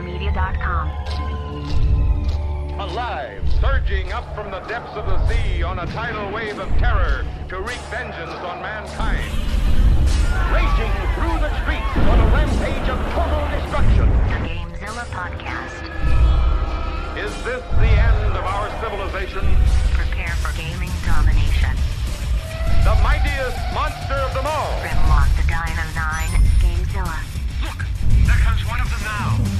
GameZillaMedia.com. Alive, surging up from the depths of the sea on a tidal wave of terror to wreak vengeance on mankind. Raging through the streets on a rampage of total destruction. The GameZilla Podcast. Is this the end of our civilization? Prepare for gaming domination. The mightiest monster of them all. Grimlock the Dino 9. GameZilla. Look, there comes one of them now.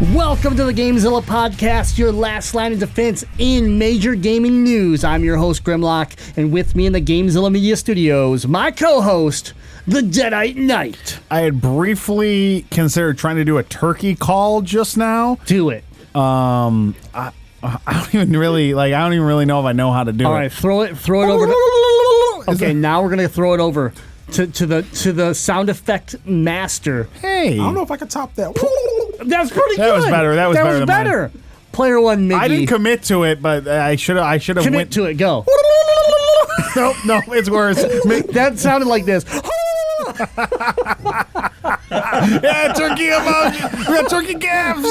Welcome to the GameZilla podcast, your last line of defense in major gaming news. I'm your host Grimlock, and with me in the GameZilla Media Studios, my co-host, the Deadite Knight. I had briefly considered trying to do a turkey call just now. Do it. Um, I, I don't even really like. I don't even really know if I know how to do All it. All right, throw it, throw it over. To, okay, now we're gonna throw it over to, to the to the sound effect master. Hey, I don't know if I could top that. That's pretty good. That good. was better. That was that better was than mine. Player one, Miggy. I didn't commit to it, but I should have. I should have commit went to it. Go. nope, no, it's worse. That sounded like this. Yeah, turkey emoji. We got turkey gaffs.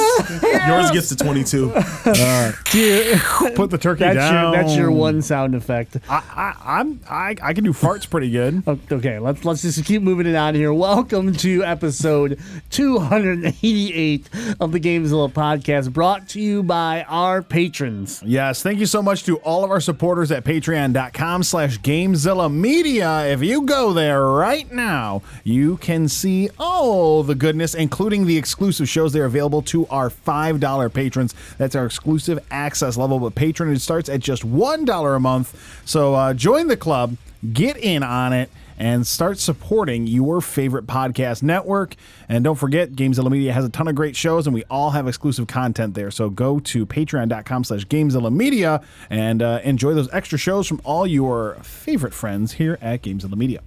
Yours gets to 22. Dude, Put the turkey that's down. your that's your one sound effect. I, I, I'm. I, I can do farts pretty good. Okay, let's let's just keep moving it on here. Welcome to episode 288 of the Gamezilla podcast, brought to you by our patrons. Yes, thank you so much to all of our supporters at patreon.com slash Gamezilla Media. If you go there right now, you can see all the goodness, including the exclusive shows that are available to our $5 patrons. That's our exclusive access level, but patronage starts at just $1 a month. So uh, join the club, get in on it, and start supporting your favorite podcast network. And don't forget, Gamezilla Media has a ton of great shows, and we all have exclusive content there. So go to patreon.com slash Gamezilla Media and uh, enjoy those extra shows from all your favorite friends here at Gamezilla Media.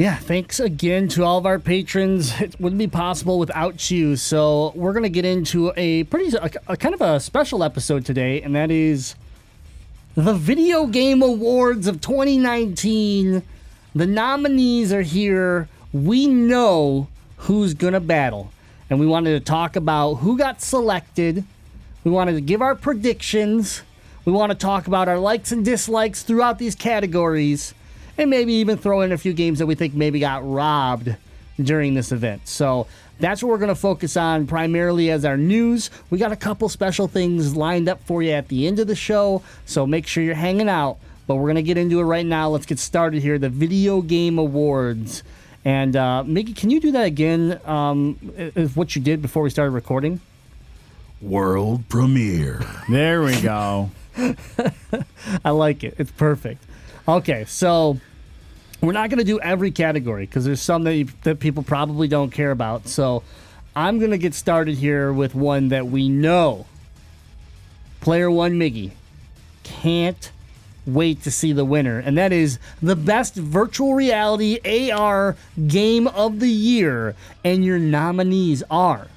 Yeah, thanks again to all of our patrons. It wouldn't be possible without you. So we're gonna get into a pretty a, a kind of a special episode today, and that is the Video Game Awards of 2019. The nominees are here. We know who's gonna battle, and we wanted to talk about who got selected. We wanted to give our predictions. We want to talk about our likes and dislikes throughout these categories, and maybe even throw in a few games that we think maybe got robbed during this event. So that's what we're going to focus on primarily as our news. We got a couple special things lined up for you at the end of the show, so make sure you're hanging out. But we're going to get into it right now. Let's get started here. The Video Game Awards. And uh, Mickey, can you do that again? Um, is what you did before we started recording? World premiere. There we go. I like it. It's perfect. Okay, so we're not going to do every category because there's some that, you, that people probably don't care about. So I'm going to get started here with one that we know. Player one, Miggy, can't wait to see the winner, and that is the best virtual reality AR game of the year. And your nominees are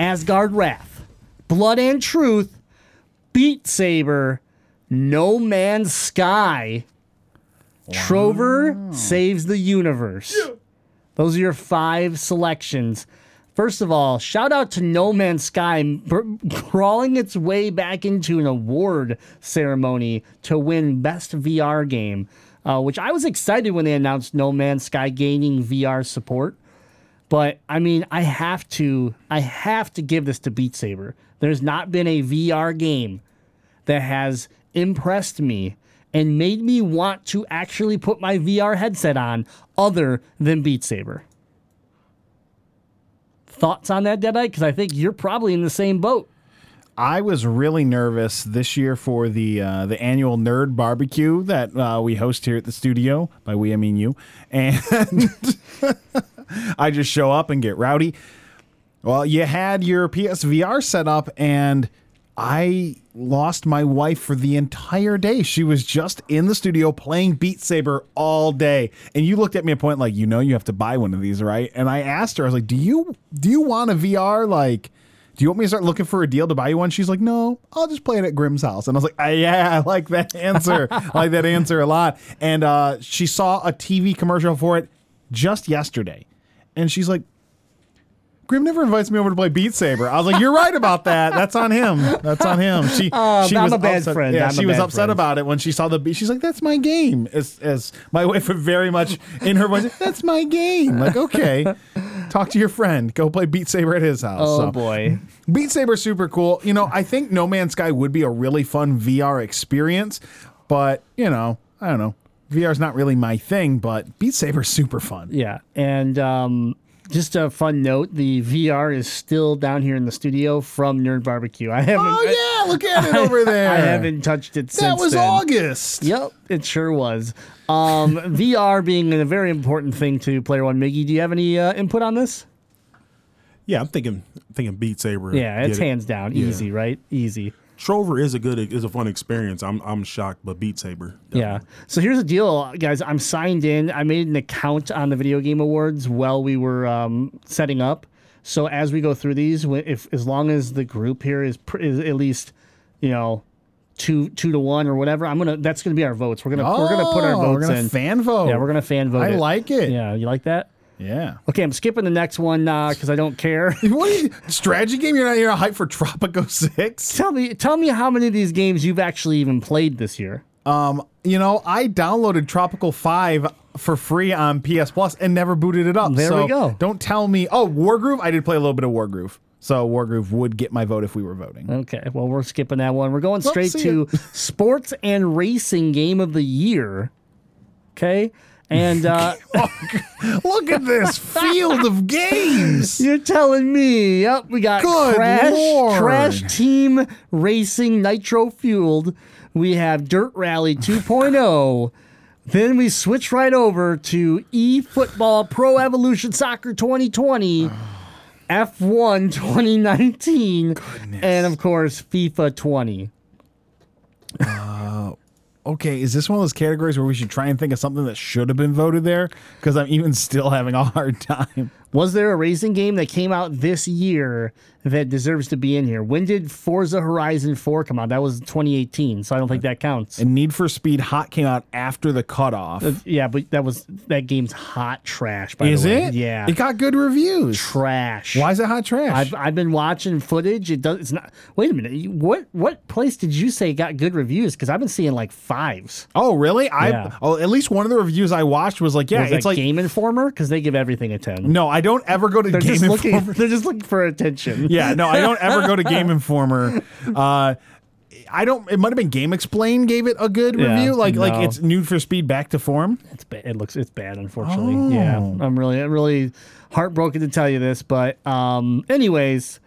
Asgard Wrath, Blood and Truth, Beat Saber, No Man's Sky, Trover Saves the Universe. Those are your five selections. First of all, shout out to No Man's Sky br- crawling its way back into an award ceremony to win Best VR Game, uh, which I was excited when they announced No Man's Sky gaining VR support. But I mean, I have to, I have to give this to Beat Saber. There's not been a VR game that has impressed me and made me want to actually put my VR headset on other than Beat Saber. Thoughts on that, Deadite? Because I think you're probably in the same boat. I was really nervous this year for the uh, the annual Nerd Barbecue that uh, we host here at the studio. By we, I mean you. And I just show up and get rowdy. Well, you had your PSVR set up, and I lost my wife for the entire day. She was just in the studio playing Beat Saber all day. And you looked at me a point like, you know, you have to buy one of these, right? And I asked her, I was like, do you do you want a VR like? Do you want me to start looking for a deal to buy you one? She's like, no, I'll just play it at Grimm's house. And I was like, ah, yeah, I like that answer. I like that answer a lot. And uh, she saw a TV commercial for it just yesterday. And she's like, Grim never invites me over to play Beat Saber. I was like, you're right about that. That's on him. That's on him. She, Uh, she I'm was a bad upset. friend. Yeah, I'm she was upset friend. about it when she saw the beat. She's like, that's my game. As, as my wife very much in her voice, that's my game. Like, okay, talk to your friend. Go play Beat Saber at his house. Oh So, boy. Beat Saber's super cool. You know, I think No Man's Sky would be a really fun VR experience, but you know, I don't know. VR is not really my thing, but Beat Saber's super fun. Yeah, and um, just a fun note: the VR is still down here in the studio from Nerd Barbecue. I haven't. Oh yeah, look at it over there. I haven't touched it since. That was then. August. Yep, it sure was. Um, VR being a very important thing to Player One. Miggy, do you have any uh, input on this? Yeah, I'm thinking thinking Beat Saber. Yeah, it's get it. hands down, Yeah. easy, right? Easy. Trover is a good is a fun experience. I'm I'm shocked, but Beat Saber. Yeah. So here's the deal, guys. I'm signed in. I made an account on the Video Game Awards while we were um, setting up. So as we go through these, wh- if as long as the group here is, pr- is at least, you know, two two to one or whatever, I'm gonna. That's gonna be our votes. We're gonna we're gonna put our Oh, votes We're gonna in. fan vote. yeah, we're gonna fan vote. I it. like it. Yeah, you like that? Yeah. Okay, I'm skipping the next one because I don't care. What you, strategy game? You're not you're not hyped for Tropico Six? tell me, tell me how many of these games you've actually even played this year. Um, you know, I downloaded Tropico Five for free on PS Plus and never booted it up. There so we go. Don't tell me. Oh, Wargroove. I did play a little bit of Wargroove. So Wargroove would get my vote if we were voting. Okay, well, we're skipping that one. We're going straight see to sports and racing game of the year. Okay, and uh, Look at this field of games. you're telling me, yep, we got Good Crash, Lord. Crash Team Racing Nitro Fueled. We have Dirt Rally 2.0. Then we switch right over to E Football Pro Evolution Soccer 2020. F1 2019 and of course FIFA 20. Okay, is this one of those categories where we should try and think of something that should have been voted there? Because I'm even still having a hard time. Was there a racing game that came out this year that deserves to be in here? When did Forza Horizon 4 come out? That was 2018, so I don't think that counts. And Need for Speed Hot came out after the cutoff. Uh, yeah, but that was that game's hot trash. By is the way, it? Yeah, It got good reviews. trash. Why is it hot trash? I've, I've been watching footage. It does. It's not. Wait a minute. What what place did you say got good reviews? Because I've been seeing like fives. oh, really? I Yeah. oh, at least one of the reviews I watched was like, yeah, Was it's like Game Informer? Because they give everything a ten. no, I don't ever go to they're Game just looking. Informer. They're just looking for attention. yeah, no, I don't ever go to Game Informer. Uh, I don't. It might have been GameXplain gave it a good Yeah, review. Like like it's Need for Speed back to form. It's bad. It looks it's bad, unfortunately. Yeah, I'm really I'm really heartbroken to tell you this, but um, anyways,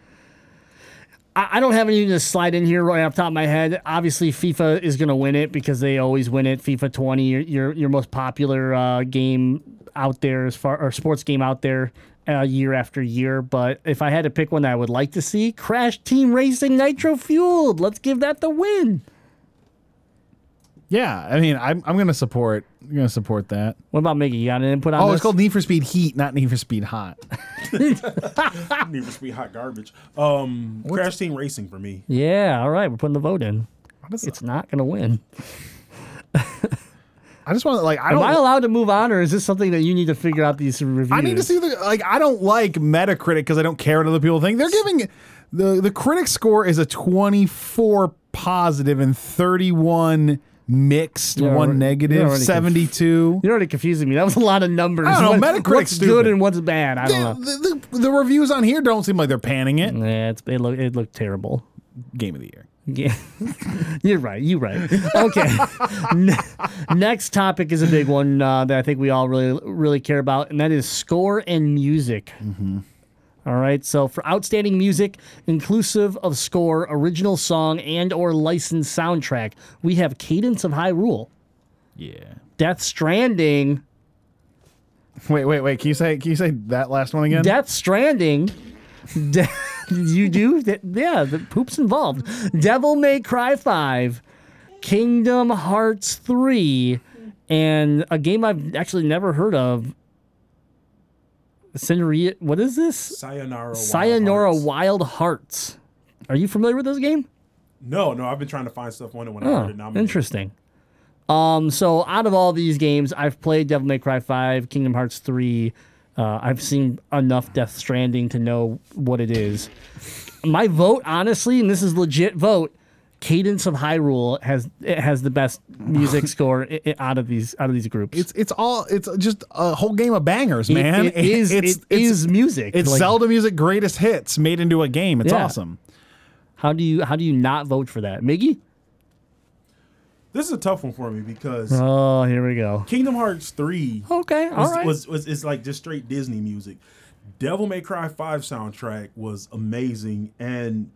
I, I don't have anything to slide in here right off the top of my head. Obviously, FIFA is going to win it because they always win it. FIFA 20, your your, your most popular uh, game out there as far or sports game out there. Uh, year after year, but if I had to pick one that I would like to see, Crash Team Racing Nitro Fueled. Let's give that the win. Yeah, I mean, I'm I'm gonna support. I'm gonna support that. What about Miggy? You got an input on Oh, this? it's called Need for Speed Heat, not Need for Speed Hot. Need for Speed hot garbage. Um, Crash Team Racing for me. Yeah, all right, we're putting the vote in. is- It's not going to win. I just want to like I Am. I allowed to move on, or is this something that you need to figure out these reviews? I need to see the like. I don't like Metacritic because I don't care what other people think. They're giving the the critic score is a 24 positive and 31 mixed, You're one already- you're negative, already conf- 72. You're already confusing me. That was a lot of numbers. I don't know, What- Metacritic's what's good and what's bad? I The, don't know. the, the, the reviews on here don't seem like they're panning it. Yeah, it looked it looked terrible. Game of the year. Yeah, you're right. You're right. Okay. Next topic is a big one uh, that I think we all really really care about, and that is score and music. All right. So for outstanding music, inclusive of score, original song, and or licensed soundtrack, we have Cadence of Hyrule, Yeah. Death Stranding, Wait, wait, wait. Can you say can you say that last one again? Death Stranding. De- you do? Yeah, the poop's involved. Devil May Cry 5, Kingdom Hearts 3, and a game I've actually never heard of. Cinderia, what is this? Sayonara. Wild Sayonara Hearts. Wild Hearts. Are you familiar with this game? No, no. I've been trying to find stuff on it when I Oh, heard it nominated. interesting. Um, so out of all these games, I've played Devil May Cry 5, Kingdom Hearts 3, Uh, I've seen enough Death Stranding to know what it is. My vote, honestly, and this is legit vote. Cadence of Hyrule has it has the best music score i- i- out of these out of these groups. It's it's all it's just a whole game of bangers, It- man. it is- it's, it is music. It's Like- Zelda music greatest hits made into a game. It's Yeah. awesome. how do you how do you not vote for that, Miggy? This is a tough one for me because Oh, here we go. Kingdom Hearts three Okay, all was, right. was, was is like just straight Disney music. Devil May Cry five soundtrack was amazing, and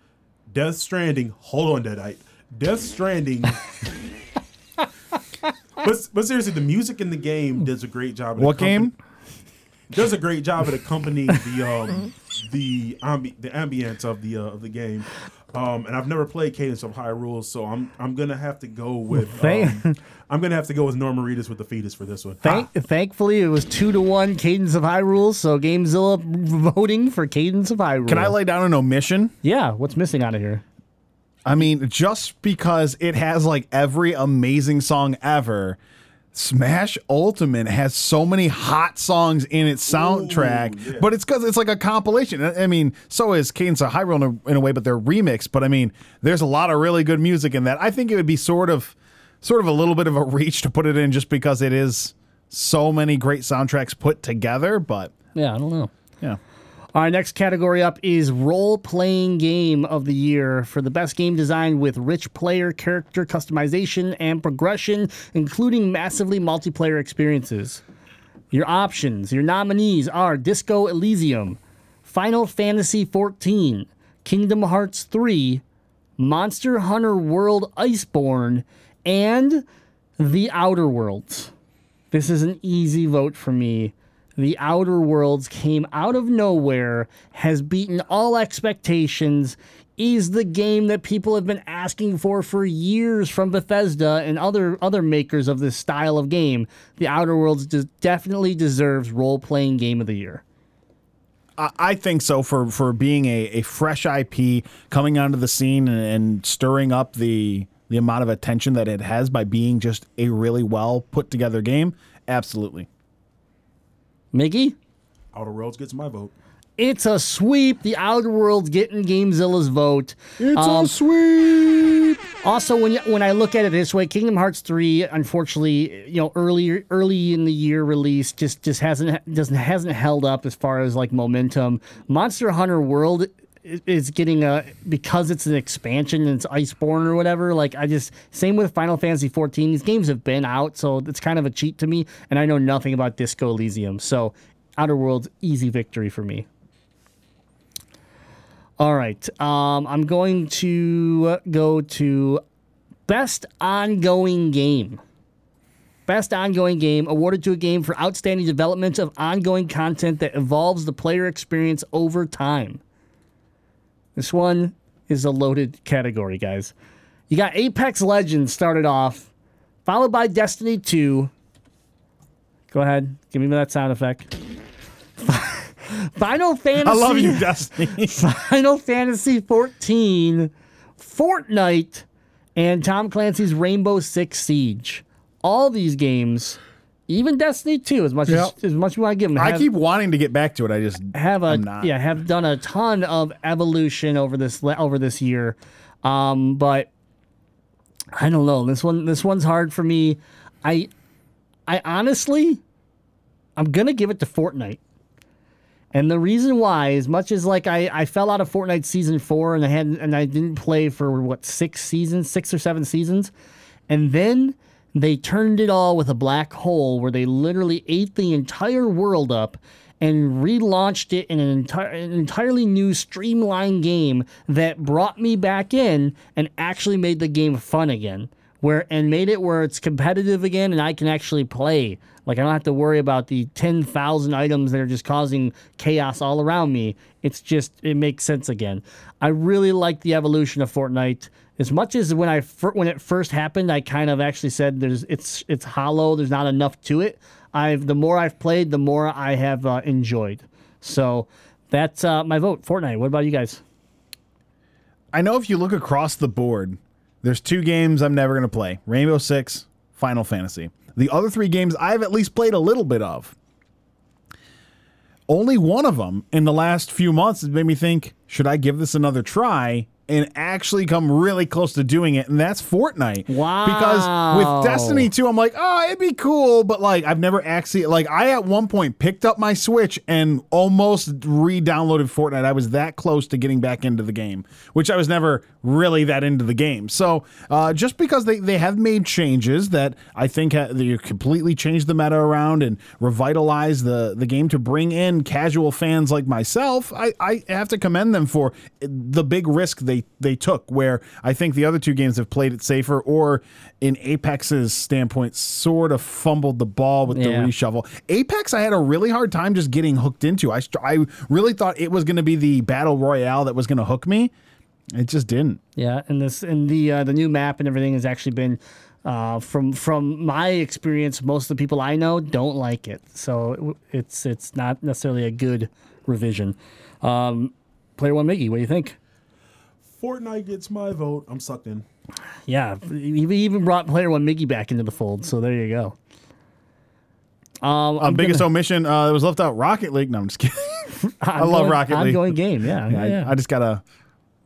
Death Stranding. Hold on, Deadite. Death Stranding. but but seriously, the music in the game does a great job. of What game? Does a great job at accompanying the um the ambi- the ambience of the uh, of the game. Um, and I've never played Cadence of Hyrule, so I'm I'm gonna have to go with um, I'm gonna have to go with Norman Reedus with the fetus for this one. Thank, thankfully, it was two to one Cadence of Hyrule, so Gamezilla voting for Cadence of Hyrule. Can I lay down an omission? Yeah, what's missing out of here? I mean, just because it has like every amazing song ever, Smash Ultimate has so many hot songs in its soundtrack, yeah. but it's because it's like a compilation. I I mean, so is Cadence of Hyrule in a, in a way, but they're remixed. But I mean, there's a lot of really good music in that. I think it would be sort of, sort of a little bit of a reach to put it in just because it is so many great soundtracks put together. But Yeah, I don't know. yeah. Right, next category up is role playing game of the year for the best game design with rich player character customization and progression, including massively multiplayer experiences. Your options, your nominees are Disco Elysium, Final Fantasy XIV, Kingdom Hearts 3, Monster Hunter World Iceborne, and The Outer Worlds. This is an easy vote for me. The Outer Worlds came out of nowhere, has beaten all expectations, is the game that people have been asking for for years from Bethesda and other other makers of this style of game. The Outer Worlds des- definitely deserves role-playing game of the year. I- I think so for for being a, a fresh IP coming onto the scene and, and stirring up the the amount of attention that it has by being just a really well put together game. Absolutely. Miggy? Outer Worlds gets my vote. It's a sweep. The Outer Worlds getting Gamezilla's vote. It's Um, a sweep. Also, when you, when I look at it this way, Kingdom Hearts three, unfortunately, you know, early early in the year release just just hasn't doesn't hasn't held up as far as like momentum. Monster Hunter World is getting a because it's an expansion and it's Iceborne or whatever. Like I just same with Final Fantasy fourteen. These games have been out, so it's kind of a cheat to me, and I know nothing about Disco Elysium. So, Outer Worlds easy victory for me. All right. Um, I'm going to go to best ongoing game. Best ongoing game awarded to a game for outstanding development of ongoing content that evolves the player experience over time. This one is a loaded category, guys. You got Apex Legends started off, followed by Destiny 2. Go ahead, give me that sound effect. Final Fantasy. I love you, Destiny. Final Fantasy 14, Fortnite, and Tom Clancy's Rainbow Six Siege. All these games, even Destiny 2, as much Yep. as, as much as to give them, I keep wanting to get back to it. I just have a yeah have done a ton of evolution over this over this year, um, but I don't know this one this one's hard for me. I I honestly I'm gonna give it to Fortnite. And the reason why, as much as like I, I fell out of Fortnite season four and I had and I didn't play for what six seasons, six or seven seasons, and then they turned it all with a black hole where they literally ate the entire world up and relaunched it in an, an entirely new streamlined game that brought me back in and actually made the game fun again where and made it where it's competitive again and I can actually play. Like I don't have to worry about the 10,000 items that are just causing chaos all around me. It's just it makes sense again. I really like the evolution of Fortnite. As much as when I when it first happened, I kind of actually said there's it's it's hollow. There's not enough to it. I've the more I've played, the more I have uh, enjoyed. So that's uh, my vote. Fortnite. What about you guys? I know if you look across the board, there's two games I'm never to play Rainbow Six, Final Fantasy. The other three games I've at least played a little bit of. only one of them in the last few months has made me think, should I give this another try? And actually come really close to doing it, and that's Fortnite. Wow. Because with Destiny 2, I'm like, oh, it'd be cool, but like I've never actually like I at one point picked up my Switch and almost re-downloaded Fortnite. I was that close to getting back into the game, which I was never really that into the game. So uh, just because they, they have made changes that I think ha- they completely changed the meta around and revitalized the, the game to bring in casual fans like myself, I, I have to commend them for the big risk they, they took. Where I think the other two games have played it safer, or in Apex's standpoint, sort of fumbled the ball with the Yeah. reshuffle. Apex, I had a really hard time just getting hooked into. I, I really thought it was going to be the battle royale that was going to hook me. It just didn't. Yeah, and this and the uh, the new map and everything has actually been uh, from from my experience. Most of the people I know don't like it, so it's it's not necessarily a good revision. Um, Player one, Miggy, what do you think? Fortnite gets my vote. I'm sucked in. Yeah, we we even brought Player One Miggy back into the fold, so there you go. Um, Uh, biggest gonna- omission uh, that was left out Rocket League. No, I'm just kidding. I love ongoing- Rocket League. Ongoing game, yeah, yeah. I, yeah. I just gotta.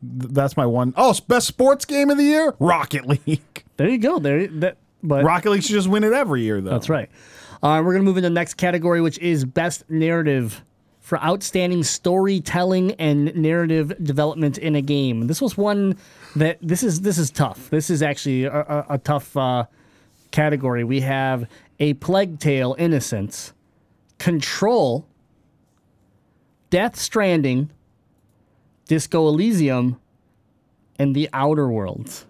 Th- That's my one. Oh, best sports game of the year, Rocket League. there you go. There, that. But Rocket League should just win it every year, though. That's right. Uh, we're going to move into the next category, which is best narrative for outstanding storytelling and narrative development in a game. This was one that this is this is tough. This is actually a, a, a tough uh, category. We have a Plague Tale: Innocence, Control, Death Stranding, Disco Elysium, and The Outer Worlds.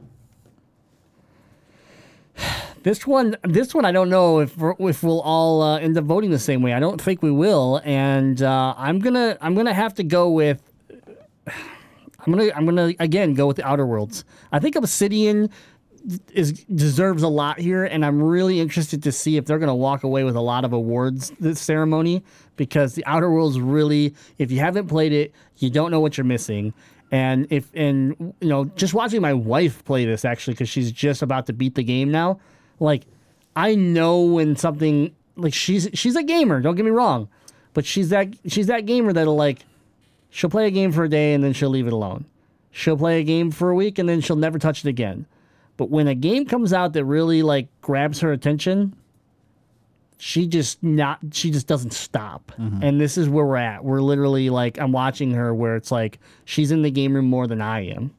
This one, this one, I don't know if if we'll all uh, end up voting the same way. I don't think we will, and uh, I'm gonna I'm gonna have to go with. I'm gonna I'm gonna again go with the Outer Worlds. I think Obsidian is deserves a lot here, and I'm really interested to see if they're gonna walk away with a lot of awards this ceremony because the Outer Worlds really, if you haven't played it, you don't know what you're missing. And if and you know, just watching my wife play this actually because she's just about to beat the game now, like I know when something like she's she's a gamer. Don't get me wrong, but she's that she's that gamer that'll like she'll play a game for a day and then she'll leave it alone. She'll play a game for a week and then she'll never touch it again. But when a game comes out that really like grabs her attention, she just not she just doesn't stop. Mm-hmm. And this is where we're at. We're literally like I'm watching her where it's like she's in the game room more than I am.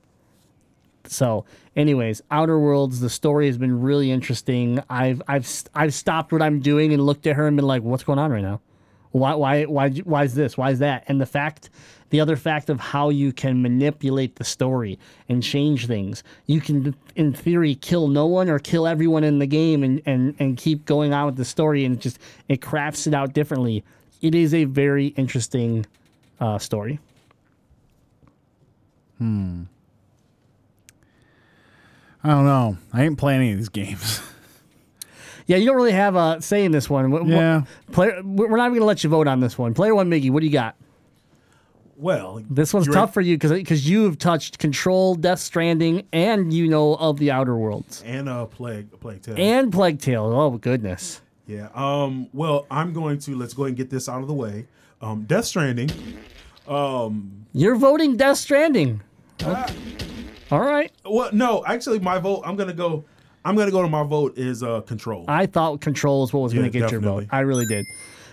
So, anyways, Outer Worlds, the story has been really interesting. I've I've I've stopped what I'm doing and looked at her and been like, "What's going on right now? Why why why why is this? Why is that?" And the fact, the other fact of how you can manipulate the story and change things. You can, in theory, kill no one or kill everyone in the game and and and keep going on with the story and just it crafts it out differently. It is a very interesting uh, story. Hmm. I don't know. I ain't playing any of these games. Yeah, you don't really have a say in this one. Yeah. Player, we're not even going to let you vote on this one. Player one, Miggy, what do you got? Well, This one's tough for you because because you have touched Control, Death Stranding, and you know of the Outer Worlds and a plague, plague tale. and Plague Tale. Oh goodness. Yeah. Um. Well, I'm going to let's go ahead and get this out of the way. Um. Death Stranding. You're voting Death Stranding. All right. Well, no, actually, my vote. I'm gonna go. I'm gonna go to my vote is uh Control. I thought Control is what was gonna get your vote. I really did.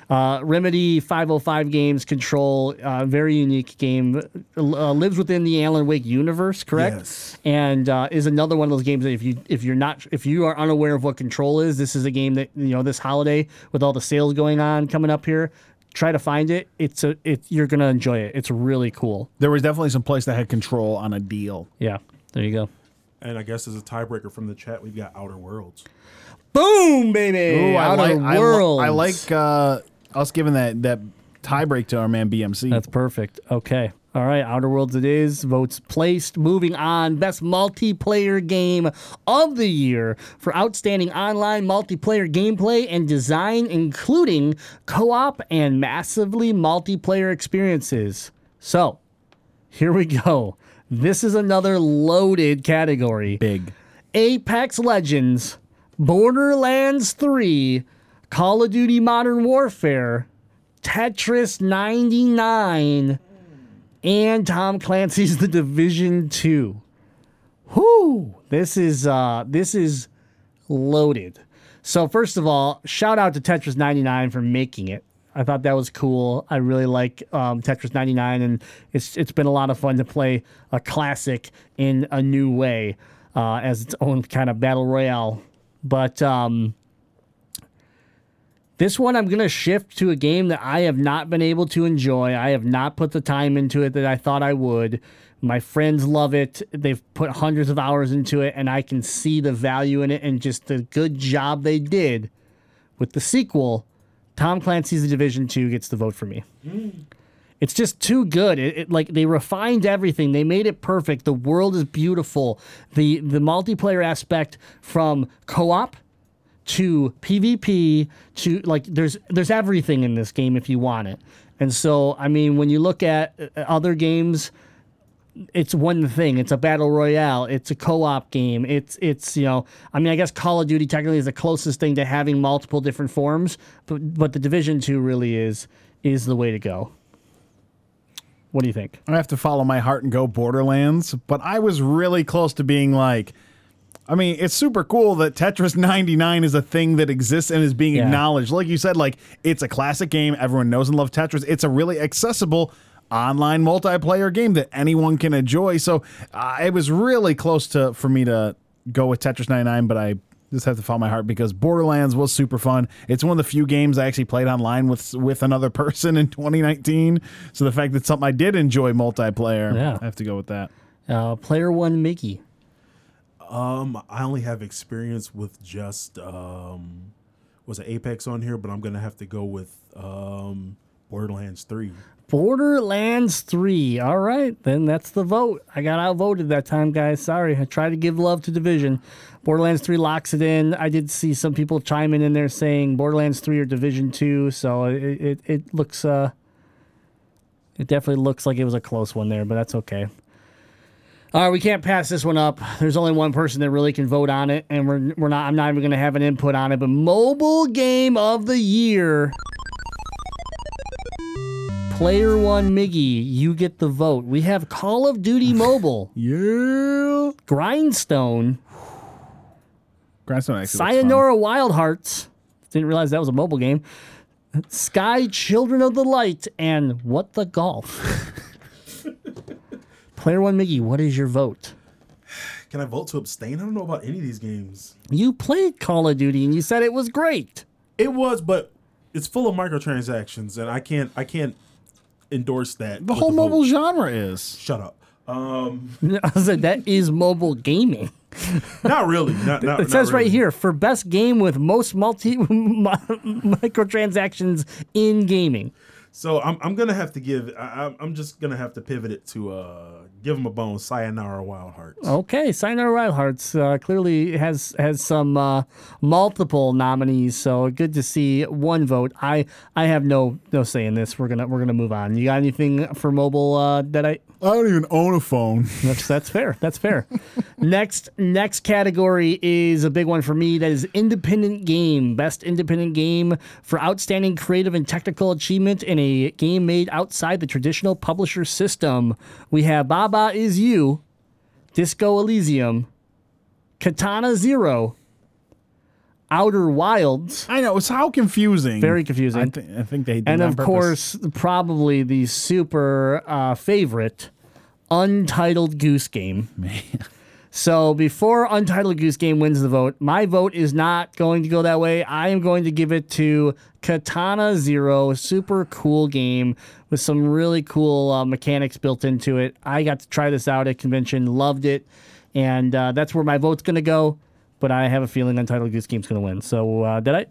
Uh, Remedy 505 Games Control, uh, very unique game. Uh, lives within the Alan Wake universe, correct? Yes. And uh, is another one of those games that if you if you're not if you are unaware of what Control is, this is a game that you know this holiday with all the sales going on coming up here. Try to find it. It's a it you're gonna enjoy it. It's really cool. There was definitely some place that had control on a deal. Yeah. There you go. and I guess as a tiebreaker from the chat, we've got Outer Worlds. Boom, baby! Ooh, I Outer like, I, li- Worlds. I like uh, us giving that that tie break to our man BMC. That's perfect. Okay. All right. Outer Worlds it is. Votes placed. Moving on. Best multiplayer game of the year for outstanding online multiplayer gameplay and design, including co op and massively multiplayer experiences. So, here we go. This is another loaded category. big. Apex Legends, Borderlands 3, Call of Duty Modern Warfare, Tetris 99 and Tom Clancy's The Division 2. Whoo! This is uh this is loaded. So first of all, shout out to Tetris 99 for making it. I thought that was cool. I really like um, Tetris 99, and it's it's been a lot of fun to play a classic in a new way uh, as its own kind of battle royale. But um, this one, I'm going to shift to a game that I have not been able to enjoy. I have not put the time into it that I thought I would. My friends love it. They've put hundreds of hours into it, and I can see the value in it and just the good job they did with the sequel. Tom Clancy's The Division 2 gets the vote for me. Mm. It's just too good. It, it- like they refined everything. They made it perfect. The world is beautiful. The the multiplayer aspect from co-op to PvP to like there's there's everything in this game if you want it. And so I mean when you look at uh, other games it's one thing. It's a battle royale. It's a co-op game. It's it's you know. I mean, I guess Call of Duty technically is the closest thing to having multiple different forms, but but the Division Two really is is the way to go. What do you think? I have to follow my heart and go Borderlands, but I was really close to being like, I mean, it's super cool that Tetris 99 is a thing that exists and is being Yeah. acknowledged. Like you said, like it's a classic game. Everyone knows and loves Tetris. It's a really accessible online multiplayer game that anyone can enjoy. So uh, it was really close to for me to go with Tetris 99, but I just have to follow my heart because Borderlands was super fun. It's one of the few games I actually played online with with another person in 2019. So the fact that something I did enjoy multiplayer, Yeah. I have to go with that. Uh, player one, Mickey. Um, I only have experience with just um, was it Apex on here, but I'm gonna have to go with um, Borderlands Three. Borderlands 3. All right, then that's the vote. I got outvoted that time, guys. Sorry. I tried to give love to Division. Borderlands 3 locks it in. I did see some people chiming in there saying Borderlands 3 or Division 2, so it, it, it looks uh it definitely looks like it was a close one there, but that's okay. All right, we can't pass this one up. There's only one person that really can vote on it, and we're, we're not. I'm not even going to have an input on it. But mobile game of the year, Player One Miggy, you get the vote. We have Call of Duty Mobile, Yeah. Grindstone, Grindstone actually. Sayonara Wild Hearts. Didn't realize that was a mobile game. Sky Children of the Light, and What the Golf. Player One Miggy, what is your vote? Can I vote to abstain? I don't know about any of these games. You played Call of Duty and you said it was great. It was, but it's full of microtransactions, and I can't I can't endorse that. The whole vote. mobile genre is. Shut up. Um, I said that is mobile gaming. not really. Not, not, It says not right here for best game with most multi microtransactions in gaming. So I'm I'm gonna have to give. I, I'm- I'm just gonna have to pivot it to uh give him a bone. Sayonara Wild Hearts. Okay, Sayonara Wild Hearts uh, clearly has has some uh, multiple nominees, so good to see one vote. I I have no no say in this. We're gonna we're gonna move on. You got anything for mobile uh, that I? I don't even own a phone. That's that's fair. That's fair. next next category is a big one for me. That is independent game. Best independent game for outstanding creative and technical achievement in a game made outside the traditional publisher system. We have Baba is You, Disco Elysium, Katana Zero, Outer Wilds, I know it's how confusing. Very confusing. I, thi- I think they did and of purpose. course, probably the super uh, favorite, Untitled Goose Game. So before Untitled Goose Game wins the vote, my vote is not going to go that way. I am going to give it to Katana Zero, super cool game with some really cool uh, mechanics built into it. I got to try this out at convention, loved it, and uh, that's where my vote's going to go. But I have a feeling Untitled Goose Game's going to win. So uh, did I?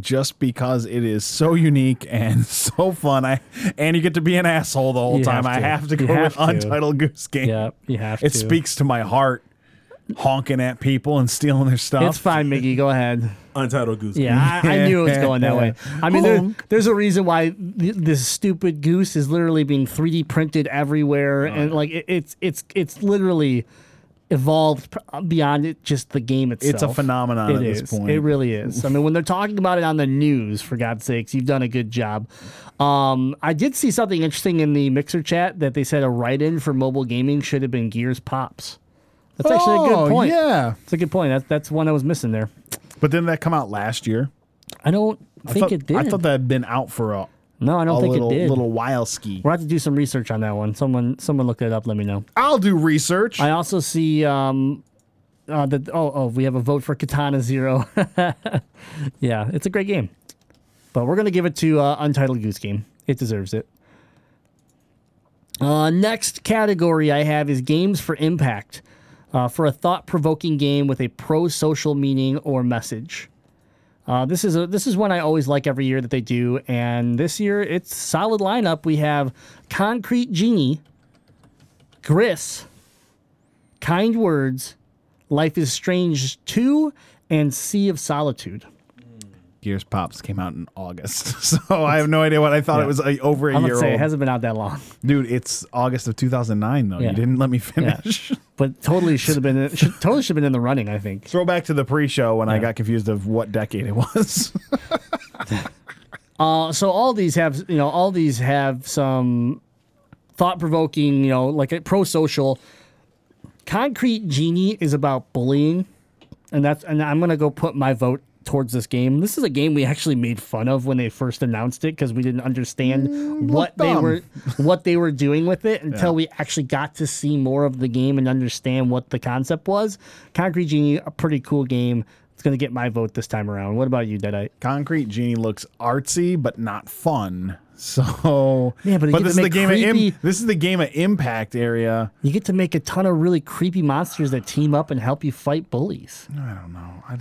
just because it is so unique and so fun. I and you get to be an asshole the whole You time. have I have to go have with to. Untitled Goose Game. Yeah, you have It to. It speaks to my heart, honking at people and stealing their stuff. It's fine, Mickey. Go ahead. Untitled Goose. Yeah, I, I knew it was going that way. I mean, there, there's a reason why th- this stupid goose is literally being 3D printed everywhere, and like it, it's it's it's literally evolved beyond it, just the game itself. It's a phenomenon It at this point. It really is. I mean, when they're talking about it on the news, for God's sakes, you've done a good job. Um, I did see something interesting in the Mixer chat that they said a write-in for mobile gaming should have been Gears Pops. That's actually a Oh, good point. Yeah. It's a good point. That's that's one I was missing there. But didn't that come out last year? I don't I think thought, it did. I thought that had been out for a, no, I don't a think little, it did. little while ski. We'll have to do some research on that one. Someone someone look it up. Let me know. I'll do research. I also see um, uh, that. Oh, oh, we have a vote for Katana Zero. yeah, it's a great game, but we're gonna give it to uh, Untitled Goose Game. It deserves it. Uh, next category I have is games for impact, uh, for a thought-provoking game with a pro-social meaning or message. Uh, this is a this is one I always like every year that they do, and this year it's solid lineup. We have Concrete Genie, Gris, Kind Words, Life is Strange 2, and Sea of Solitude. Gears Pops came out in August, so I have no idea what I thought Yeah. it was uh, over a I'm year say old. it hasn't been out that long, Dude, it's August of 2009 though. Yeah. You didn't let me Yeah. finish. but totally should have been should, totally should have been in the running. I think. Throw back to the pre-show when I got confused of what decade it was. Uh, so all these have you know all these have some thought provoking you know like a pro social. Concrete Genie is about bullying, and that's and I'm gonna go put my vote towards this game. This is a game we actually made fun of when they first announced it because we didn't understand mm, what they were what they were doing with it until we actually got to see more of the game and understand what the concept was. Concrete Genie, a pretty cool game. It's gonna get my vote this time around. What about you, Deadite? Concrete Genie looks artsy but not fun. So Yeah, but you get to this is the make game of creepy- Im- this is the game of impact area. You get to make a ton of really creepy monsters that team up and help you fight bullies. I don't know. I,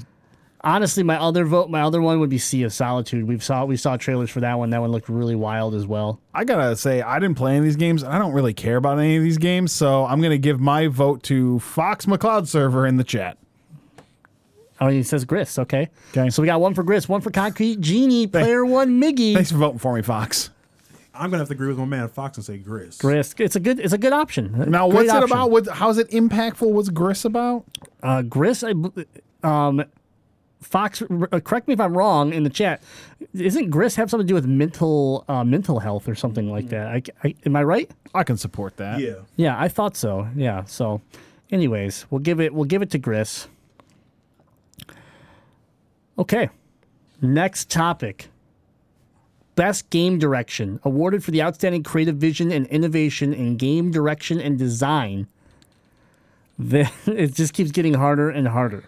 Honestly, my other vote, my other one would be Sea of Solitude. We saw we saw trailers for that one. That one looked really wild as well. I gotta say, I didn't play any of these games. and I don't really care about any of these games, so I'm gonna give my vote to Fox McCloud server in the chat. Oh, he says Gris. Okay. Okay. So we got one for Gris, one for Concrete Genie, player one Miggy. Thanks for voting for me, Fox. I'm gonna have to agree with my man Fox and say Gris. Gris. It's a good. It's a good option. Now, Great what's it option. about? What, how's it impactful? What's Gris about? Uh, Gris. I, um, Fox. Uh, correct me if I'm wrong in the chat. Isn't Gris have something to do with mental uh, mental health or something like that? I, I, am I right? I can support that. Yeah. Yeah, I thought so. Yeah. So, anyways, we'll give it we'll give it to Gris. Okay. Next topic. Best game direction awarded for the outstanding creative vision and innovation in game direction and design. Then it just keeps getting harder and harder.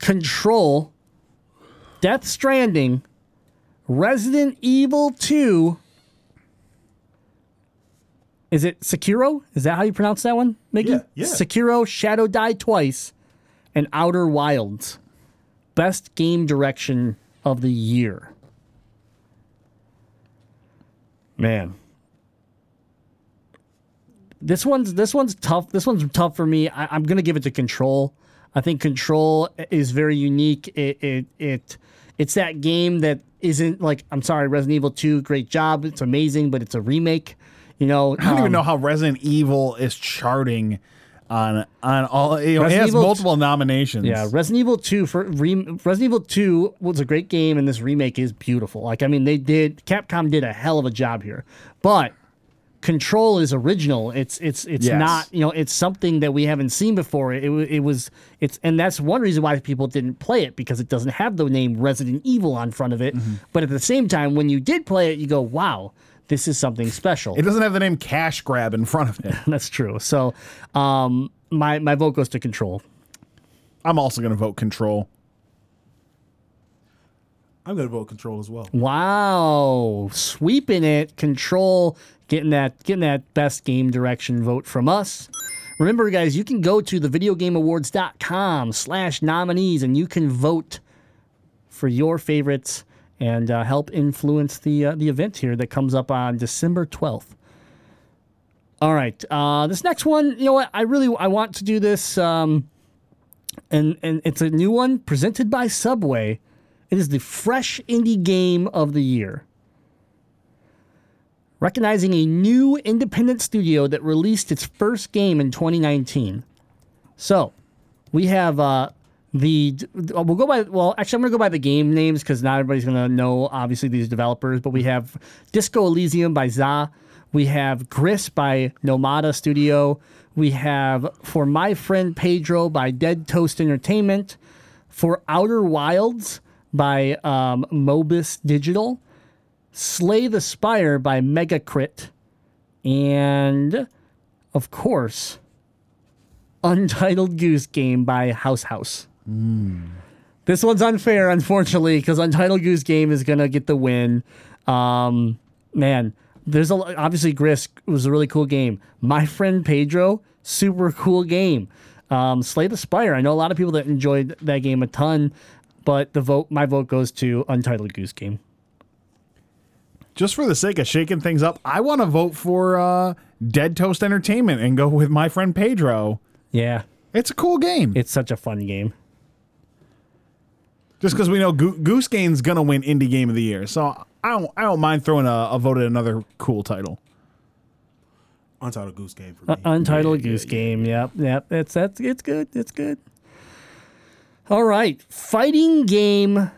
Control, Death Stranding, Resident Evil 2, is it Sekiro? Is that how you pronounce that one, Mickey? Yeah, yeah. Sekiro, Shadow Die Twice, and Outer Wilds. Best game direction of the year. Man. This one's this one's tough. This one's tough for me. I, I'm gonna give it to Control. I think Control is very unique. It it it it's that game that isn't like I'm sorry, Resident Evil 2, great job. It's amazing, but it's a remake. You know, I don't even um, know how Resident Evil is charting on on all. You know, it has Evil- multiple nominations. Yeah, Resident Evil 2 for re, Resident Evil 2 was a great game and this remake is beautiful. Like I mean they did Capcom did a hell of a job here. But Control is original. It's it's it's Yes. not, you know, it's something that we haven't seen before. It, wa- it was it's and that's one reason why people didn't play it because it doesn't have the name Resident Evil on front of it. Mm-hmm. But at the same time when you did play it you go, "Wow, this is something special." It doesn't have the name Cash Grab in front of it. that's true. So, um my my vote goes to Control. I'm also going to vote Control. I'm gonna vote Control as well. Wow, sweeping it, control, getting that getting that best game direction vote from us. Remember, guys, you can go to thevideogameawards.com slash nominees and you can vote for your favorites and uh, help influence the uh, the event here that comes up on December 12th. All right, uh, this next one, you know what? I really I want to do this, um, and and it's a new one presented by Subway. It is the fresh indie game of the year. Recognizing a new independent studio that released its first game in 2019, So we have uh, the we'll go by well actually I'm gonna go by the game names because not everybody's gonna know obviously these developers, but we have Disco Elysium by ZA, we have Gris by Nomada Studio, we have For My Friend Pedro by Dead Toast Entertainment, For Outer Wilds by um, Mobius Digital, Slay the Spire by Megacrit, and of course, Untitled Goose Game by House House. This one's unfair, unfortunately, because Untitled Goose Game is gonna get the win. Um, man, there's a obviously Gris was a really cool game. My friend Pedro, super cool game. Um, Slay the Spire. I know a lot of people that enjoyed that game a ton, but the vote, my vote goes to Untitled Goose Game. Just for the sake of shaking things up, I want to vote for uh, Dead Toast Entertainment and go with my friend Pedro. Yeah, It's a cool game. it's such a fun game. Just because we know Go- Goose Game's gonna win Indie Game of the Year, so I don't I don't mind throwing a, a vote at another cool title. Untitled Goose Game for me. Uh, Untitled Yeah, yeah, Goose yeah. Game. Yep, yep. It's that's it's good. It's good. All right, fighting game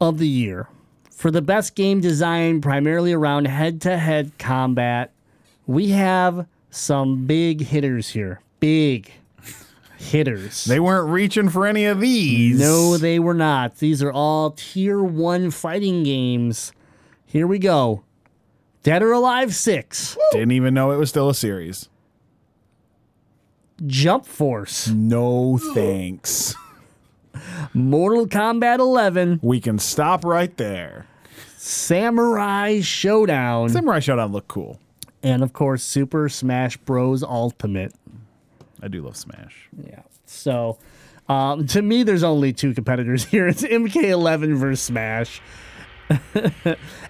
of the year for the best game design, primarily around head-to-head combat. We have some big hitters here. Big hitters. They weren't reaching for any of these. No, they were not. These are all tier one fighting games. Here we go. Dead or Alive 6, didn't even know it was still a series. Jump Force, No thanks. Mortal Kombat 11, We can stop right there. Samurai Shodown, Samurai Shodown look cool. and of course, Super Smash Bros. Ultimate. I do love Smash. Yeah. So, um, to me, there's only two competitors here. It's MK11 versus Smash.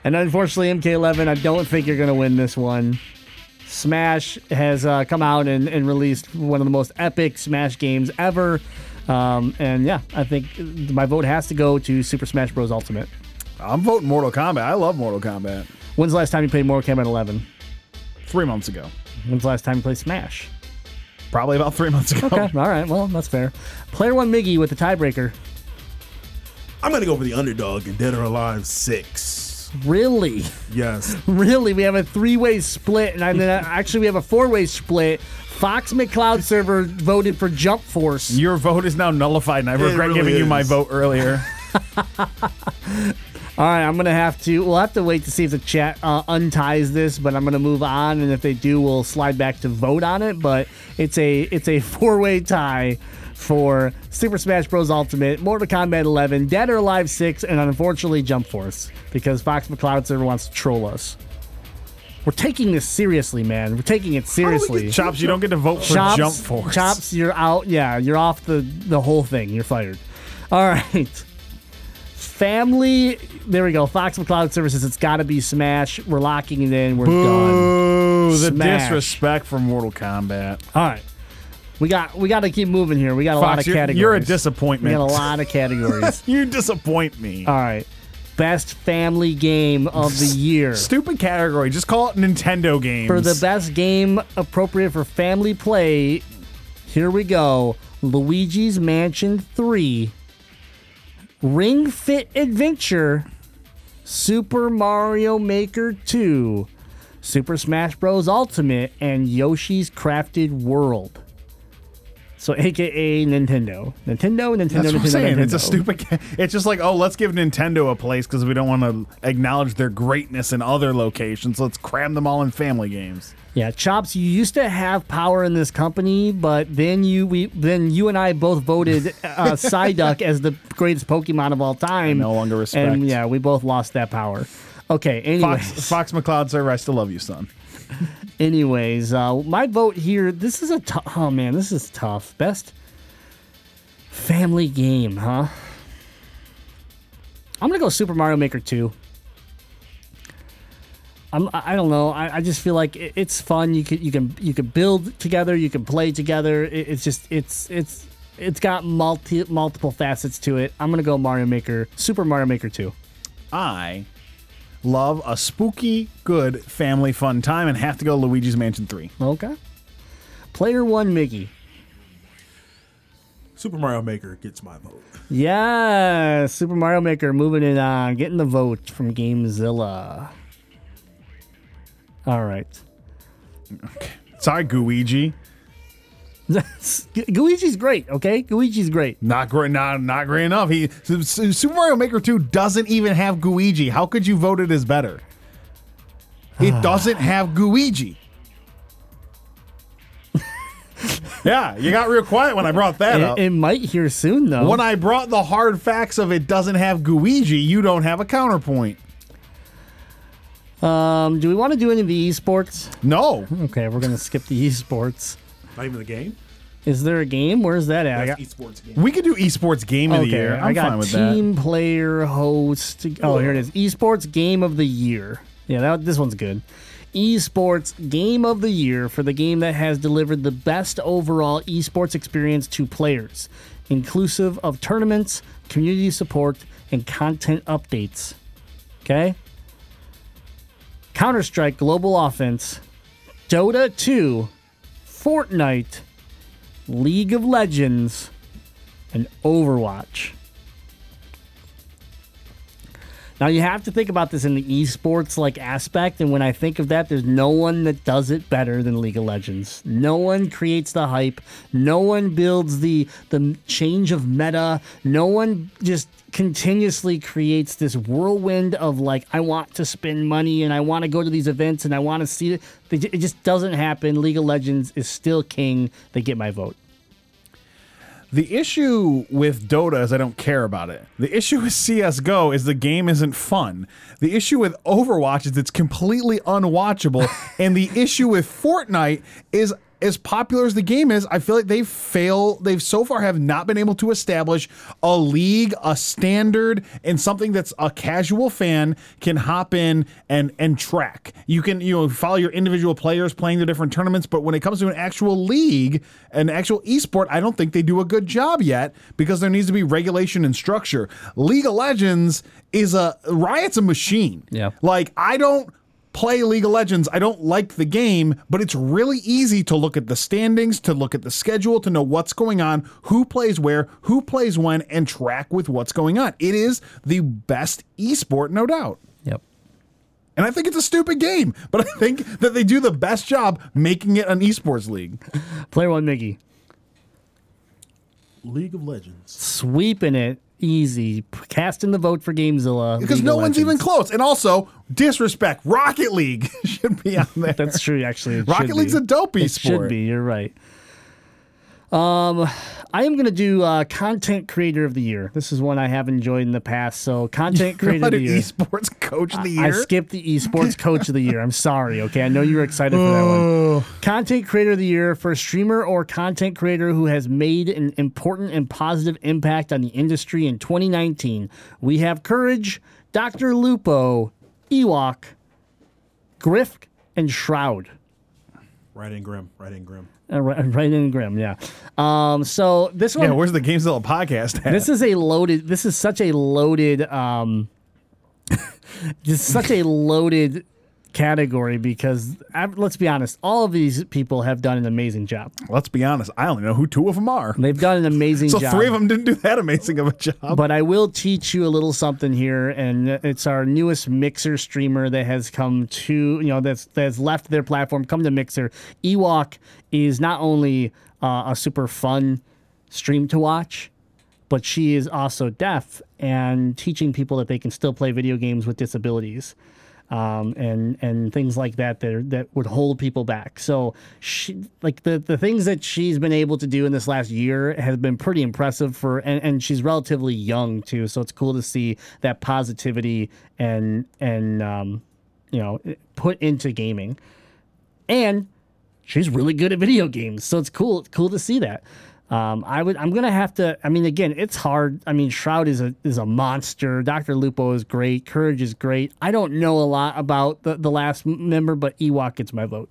and unfortunately, MK11, I don't think you're going to win this one. Smash has uh, come out and, and released one of the most epic Smash games ever. Um, and yeah, I think my vote has to go to Super Smash Bros. Ultimate. I'm voting Mortal Kombat. I love Mortal Kombat. When's the last time you played Mortal Kombat 11? Three months ago. When's the last time you played Smash? Probably about three months ago. Okay, all right, well, that's fair. Player one Miggy with the tiebreaker. I'm gonna go for the underdog in Dead or Alive Six. Really? Yes. Really, we have a three-way split, and I mean, actually, we have a four-way split. Fox McCloud server voted for Jump Force. Your vote is now nullified, and I regret really giving you my vote earlier. All right, I'm gonna have to. We'll have to wait to see if the chat uh, unties this, but I'm gonna move on, and if they do, we'll slide back to vote on it. But it's a it's a four-way tie for Super Smash Bros. Ultimate, Mortal Kombat 11, Dead or Alive 6, and unfortunately Jump Force because Fox McCloud server wants to troll us. We're taking this seriously, man. We're taking it seriously. Chops, you don't get to vote for Chops, Jump Force. Chops, you're out. Yeah, you're off the the whole thing. You're fired. All right. Family. There we go. Fox McCloud Services. It's got to be Smash. We're locking it in. We're done. Ooh, the Smash. disrespect for Mortal Kombat. All right. We got we got to keep moving here. We got a lot of you're, categories. you're a disappointment. We got a lot of categories. you disappoint me. All right. Best family game of the year. Stupid category. Just call it Nintendo games. For the best game appropriate for family play, here we go. Luigi's Mansion 3, Ring Fit Adventure, Super Mario Maker 2, Super Smash Bros. Ultimate, and Yoshi's Crafted World. So, aka Nintendo. Nintendo, Nintendo, That's what I'm Nintendo, saying. Nintendo. It's a stupid. It's just like, oh, let's give Nintendo a place because we don't want to acknowledge their greatness in other locations. Let's cram them all in family games. Yeah, Chops, you used to have power in this company, but then you we then you and I both voted uh, Psyduck as the greatest Pokemon of all time. no longer respect. And yeah, we both lost that power. Okay, anyways, Fox, Fox McCloud server, I still love you, son. anyways, uh, my vote here. This is a tou- oh man, this is tough. Best family game, huh? I'm gonna go Super Mario Maker two. I'm, I don't know. I, I just feel like it, it's fun. You can you can you can build together. You can play together. It, it's just it's it's it's got multi multiple facets to it. I'm gonna go Mario Maker, Super Mario Maker two. I love a spooky, good family fun time and have to go Luigi's Mansion 3. Okay. Player one, Miggy. Super Mario Maker gets my vote. Yeah, Super Mario Maker moving it on, uh, getting the vote from GameZilla. All right. Sorry, Guigi. Luigi's great, okay? Luigi's great. Not great. Not not great enough. He Su- Su- Super Mario Maker Two doesn't even have Guigi. How could you vote it as better? It doesn't have Guigi. yeah, you got real quiet when I brought that up. It, it might here soon though. when I brought the hard facts of it doesn't have Guigi, you don't have a counterpoint. um, do we want to do any of the esports? No. Okay, we're gonna skip the esports. Not even the game. Is there a game? Where's that at? Got, That's esports game. We could do esports game of the year. I'm I got fine with that. team player host. Oh, here it is. Esports game of the year. Yeah, that, this one's good. Esports game of the year for the game that has delivered the best overall esports experience to players, inclusive of tournaments, community support, and content updates. Okay? Counter Strike Global Offense, Dota 2, Fortnite, League of Legends, and Overwatch. Now you have to think about this in the esports like aspect, and when I think of that, there's no one that does it better than League of Legends. No one creates the hype. No one builds the the change of meta. No one just continuously creates this whirlwind of like I want to spend money and I want to go to these events and I want to see it. It just doesn't happen. League of Legends is still king. They get my vote. The issue with Dota is I don't care about it. The issue with CS:GO is the game isn't fun. The issue with Overwatch is it's completely unwatchable, and the issue with Fortnite is as popular as the game is, I feel like they fail. They've so far have not been able to establish a league, a standard, and something that's a casual fan can hop in and and track. You can you know follow your individual players playing the different tournaments, but when it comes to an actual league, an actual esport, I don't think they do a good job yet because there needs to be regulation and structure. League of Legends is a Riot's a machine. Yeah. Like I don't play League of Legends. I don't like the game, but it's really easy to look at the standings, to look at the schedule, to know what's going on, who plays where, who plays when, and track with what's going on. It is the best esport, no doubt. Yep. And I think it's a stupid game, but I think that they do the best job making it an esports league. Player one, Miggy. League of Legends. Sweeping it easy. Casting the vote for Gamezilla. Because no one's even close. And also, disrespect. Rocket League should be on there. That's true, actually. Rocket League's be. a dopey It esport. should be. You're right. Um, I am going to do uh, content creator of the year. This is one I have enjoyed in the past. So, content creator of the year. esports coach of the year. I year. skipped the esports coach of the year. I'm sorry. Okay, I know you were excited for that one. Content creator of the year for a streamer or content creator who has made an important and positive impact on the industry in 2019. We have Courage, Dr. Lupo, Ewok, Griff, and Shroud. Right in Grim. Right in Grim. Uh, right, right in Grim, yeah. Um, so this one, yeah, where's the Gamezilla podcast at? this is a loaded. This is such a loaded. Um, just such a loaded category because let's be honest, all of these people have done an amazing job. Let's be honest. I only know who two of them are. They've done an amazing So job. three of them didn't do that amazing of a job. But I will teach you a little something here, and it's our newest Mixer streamer that has come to you know that's that's left their platform, come to Mixer. Ewok is not only uh, a super fun stream to watch, but she is also deaf and teaching people that they can still play video games with disabilities. Um, and and things like that that are, that would hold people back. So she like the the things that she's been able to do in this last year has been pretty impressive for and, and she's relatively young too. So it's cool to see that positivity and and um, you know put into gaming. And she's really good at video games, so it's cool. Cool to see that. Um, I would. I'm gonna have to. I mean, again, it's hard. I mean, Shroud is a is a monster. Doctor Lupo is great. Courage is great. I don't know a lot about the the last member, but Ewok gets my vote.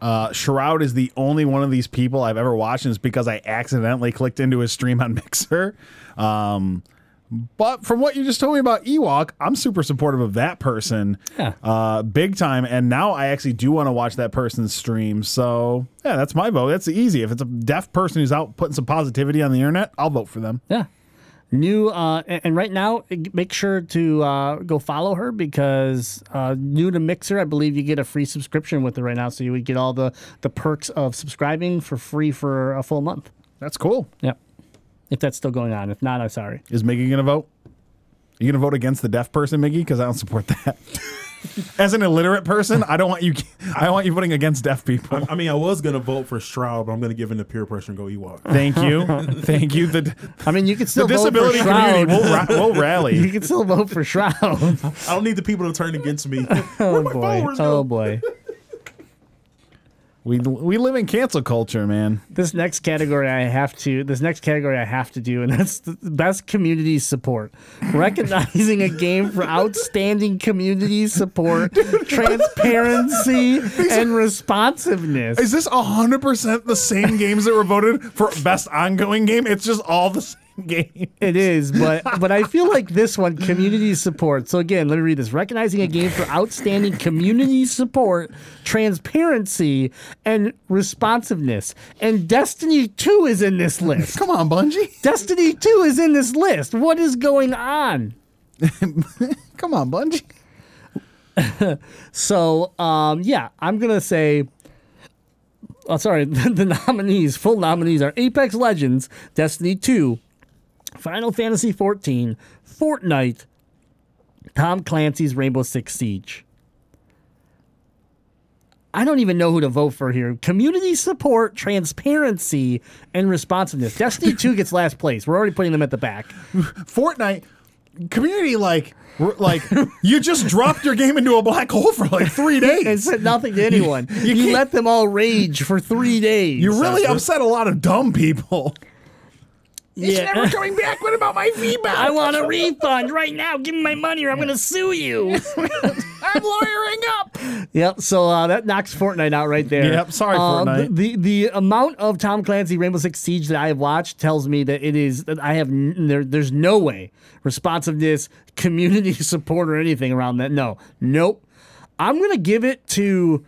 Uh, Shroud is the only one of these people I've ever watched, and it's because I accidentally clicked into his stream on Mixer. Um, But from what you just told me about Ewok, I'm super supportive of that person. Yeah. Uh, big time. And now I actually do want to watch that person's stream. So, yeah, that's my vote. That's easy. If it's a deaf person who's out putting some positivity on the internet, I'll vote for them. Yeah. New uh, and right now, make sure to uh, go follow her because uh, new to Mixer, I believe you get a free subscription with it right now, so you would get all the the perks of subscribing for free for a full month. That's cool. Yep. If that's still going on, if not, I'm sorry. Is Miggy going to vote? Are you going to vote against the deaf person, Miggy? Because I don't support that. As an illiterate person, I don't want you. I want you voting against deaf people. I mean, I was gonna vote for Shroud, but I'm gonna give in to peer pressure and go Ewok. Thank you, thank you. The, I mean, you can the still vote for disability Shroud. community will, ra- will rally. you can still vote for Shroud. I don't need the people to turn against me. oh Where my boy. Oh boy. We we live in cancel culture, man. This next category I have to this next category I have to do, and that's the best community support. Recognizing a game for outstanding community support, transparency, and responsiveness. Is this hundred percent the same games that were voted for best ongoing game? It's just all the game. It is, but but I feel like this one community support. So again, let me read this. Recognizing a game for outstanding community support, transparency, and responsiveness. And Destiny 2 is in this list. Come on, Bungie. Destiny 2 is in this list. What is going on? Come on, Bungie. So, um, yeah, I'm going to say. Oh, sorry. The, the nominees, full nominees are Apex Legends, Destiny 2, Final Fantasy 14, Fortnite, Tom Clancy's Rainbow Six Siege. I don't even know who to vote for here. Community support, transparency, and responsiveness. Destiny 2 gets last place. We're already putting them at the back. Fortnite community like like you just dropped your game into a black hole for like three days and said nothing to anyone. you can't- let them all rage for three days. You really upset a lot of dumb people. Yeah. Never coming back. What about my feedback? I want a refund right now. Give me my money or I'm going to sue you. I'm lawyering up. yep. So uh, that knocks Fortnite out right there. Yep, sorry, Um, Fortnite. The, the the amount of Tom Clancy Rainbow Six Siege that I have watched tells me that it is that I have n- there. There's no way responsiveness, community support, or anything around that. No, nope. I'm gonna give it to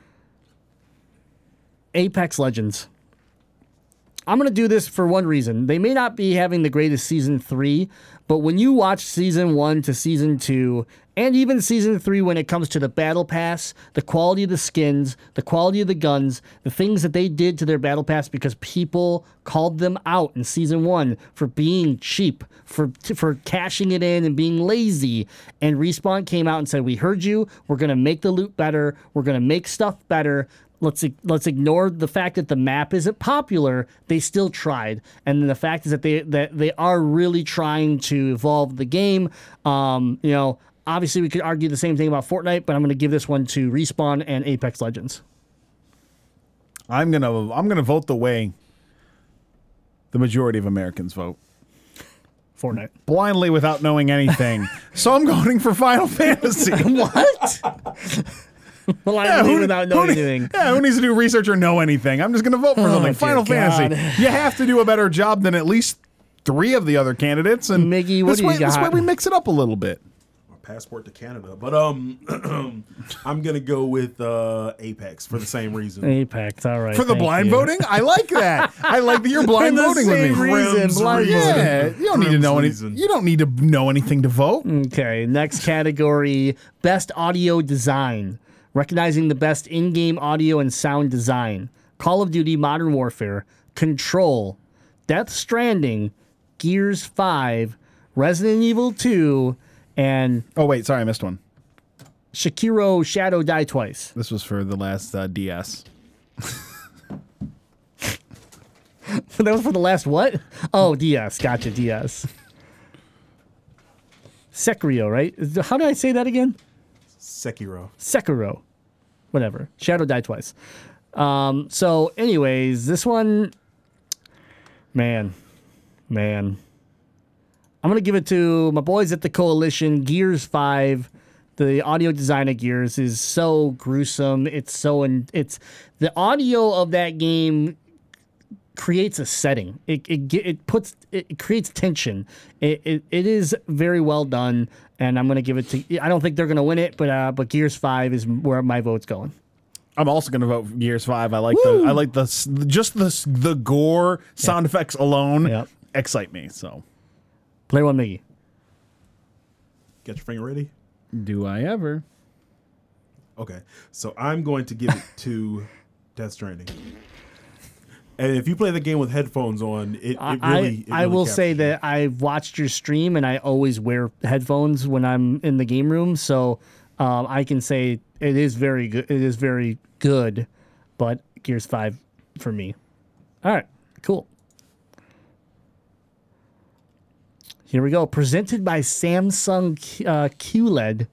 Apex Legends. I'm going to do this for one reason. They may not be having the greatest season three, but when you watch season one to season two, and even season three, when it comes to the battle pass, the quality of the skins, the quality of the guns, the things that they did to their battle pass because people called them out in season one for being cheap, for for cashing it in and being lazy. And Respawn came out and said, "We heard you. We're going to make the loot better. We're going to make stuff better." Let's let's ignore the fact that the map isn't popular. They still tried, and then the fact is that they that they are really trying to evolve the game. Um, you know, obviously we could argue the same thing about Fortnite, but I'm going to give this one to Respawn and Apex Legends. I'm gonna I'm gonna vote the way the majority of Americans vote. Fortnite. Blindly without knowing anything. so I'm voting for Final Fantasy. What? well, I Yeah, don't who- without knowing who, anything. Yeah, who needs to do research or know anything? I'm just going to vote for Oh, something. Final God. Fantasy. You have to do a better job than at least three of the other candidates. And Miggy, what this do you way, This way got? we mix it up a little bit. passport to Canada. But um, I'm gonna go with uh, Apex for the same reason. Apex. All right. For the blind you. voting, I like that. I like that you're blind For the voting with me. same reason, Grim's blind reason. voting. Yeah, you don't need to know any. reason. You don't need to know anything to vote. Okay, next category Best Audio Design. Recognizing the best in game audio and sound design. Call of Duty Modern Warfare, Control, Death Stranding, Gears 5, Resident Evil 2, and Oh wait, sorry, I missed one. Shakiro Shadow Die Twice. This was for the last uh, DS. that was for the last what? Oh, DS. Gotcha, DS. Sekiro, right? How did I say that again? Sekiro. Sekiro, whatever. Shadow died Twice. Um, so, anyways, this one, man, man, I'm gonna give it to my boys at the Coalition. Gears Five, the audio design of Gears is so gruesome. It's so and it's the audio of that game creates a setting. It it, it puts it creates tension. It, it it is very well done, and I'm gonna give it to. I don't think they're gonna win it, but uh, but Gears Five is where my vote's going. I'm also going to vote for Gears Five. I like the I like the just the the gore sound effects alone Yep. excite me. So Play one, Miggy. Get your finger ready. do I ever? Okay, so I'm going to give it to Death Stranding. And if you play the game with headphones on, it, it I really. I will say you. that I've watched your stream, and I always wear headphones when I'm in the game room, so um, I can say it is very good. It is very good, but Gears Five for me. All right, cool. Here we go. Presented by Samsung uh, QLED.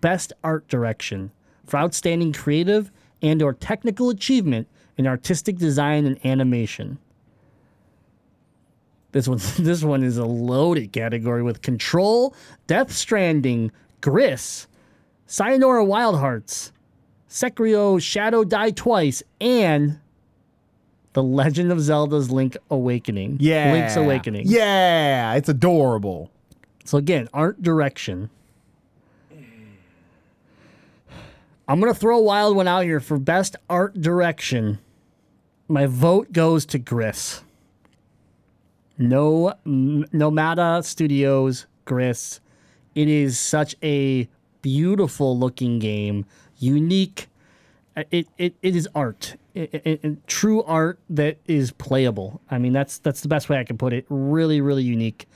Best art direction for outstanding creative and or technical achievement in artistic design and animation. This one, this one is a loaded category with Control, Death Stranding, Gris, Sayonara Wild Hearts, Sekiro Shadow Die Twice, and The Legend of Zelda's Link Awakening. Yeah, Link's Awakening. Yeah, it's adorable. So again, art direction. I'm gonna throw a wild one out here for best art direction. My vote goes to Gris. No, Nomada Studios, Gris. It is such a beautiful looking game, unique. Uh, It it, it is art, It- it- it- true art that is playable. I mean, that's that's the best way I can put it. Really, really unique.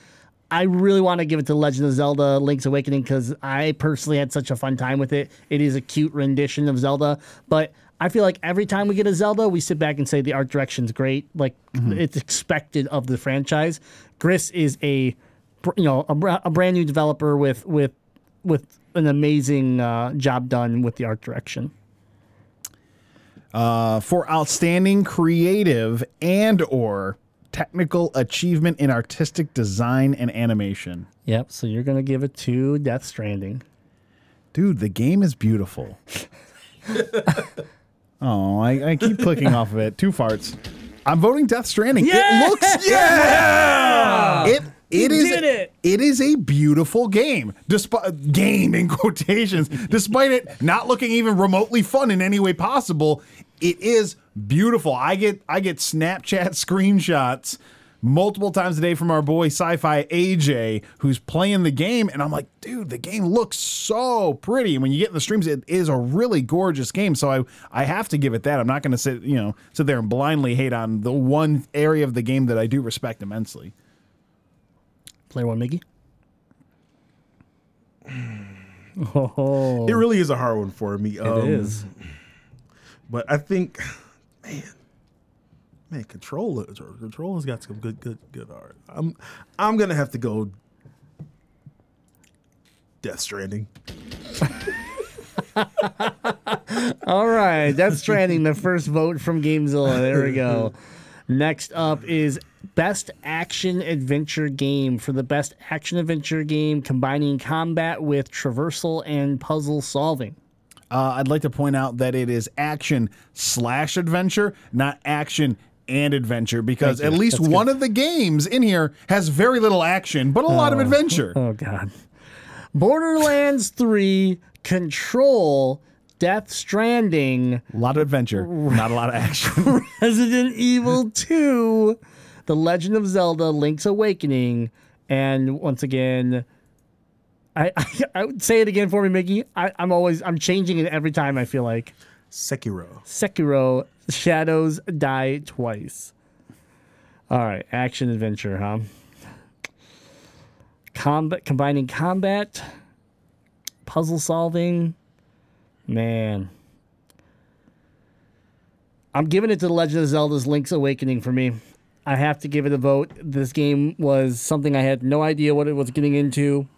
I really want to give it to Legend of Zelda: Link's Awakening because I personally had such a fun time with it. It is a cute rendition of Zelda, but I feel like every time we get a Zelda, we sit back and say the art direction's great. Like it's expected of the franchise. Gris is a you know a, a brand new developer with with with an amazing uh, job done with the art direction. Uh, for outstanding creative and or technical achievement in artistic design and animation. Yep. So you're gonna give it to Death Stranding. Dude, the game is beautiful. oh, I, I keep clicking off of it. Two farts. I'm voting Death Stranding. It looks yeah. It it is did it. it is a beautiful game. Despite game in quotations, despite it not looking even remotely fun in any way possible, it is beautiful. I get I get Snapchat screenshots multiple times a day from our boy Sci-Fi AJ who's playing the game and I'm like, dude, the game looks so pretty. And when you get in the streams, it is a really gorgeous game. So I I have to give it that. I'm not gonna sit, you know, sit there and blindly hate on the one area of the game that I do respect immensely. Player one, Miggy. Oh, It really is a hard one for me. it um, is. But I think, man, man, controller, controller's got some good, good, good art. I'm, I'm gonna have to go. Death Stranding. All right, Death Stranding, the first vote from Gamezilla. There we go. Next up is Best Action Adventure Game for the Best Action Adventure Game combining combat with traversal and puzzle solving. Uh, I'd like to point out that it is action slash adventure, not action and adventure, because at least That's one of the games in here has very little action, but a lot of adventure. Oh God. Borderlands 3, Control, Death Stranding, A lot of adventure, not a lot of action. Resident Evil 2, The Legend of Zelda: Link's Awakening, and once again, I I, I would say it again for me, Miggy. I, I'm always I'm changing it every time. I feel like Sekiro. Sekiro: Shadows Die Twice. All right, action adventure, huh? Combat combining combat, puzzle solving. Man, I'm giving it to The Legend of Zelda's Link's Awakening for me. I have to give it a vote. This game was something I had no idea what it was getting into.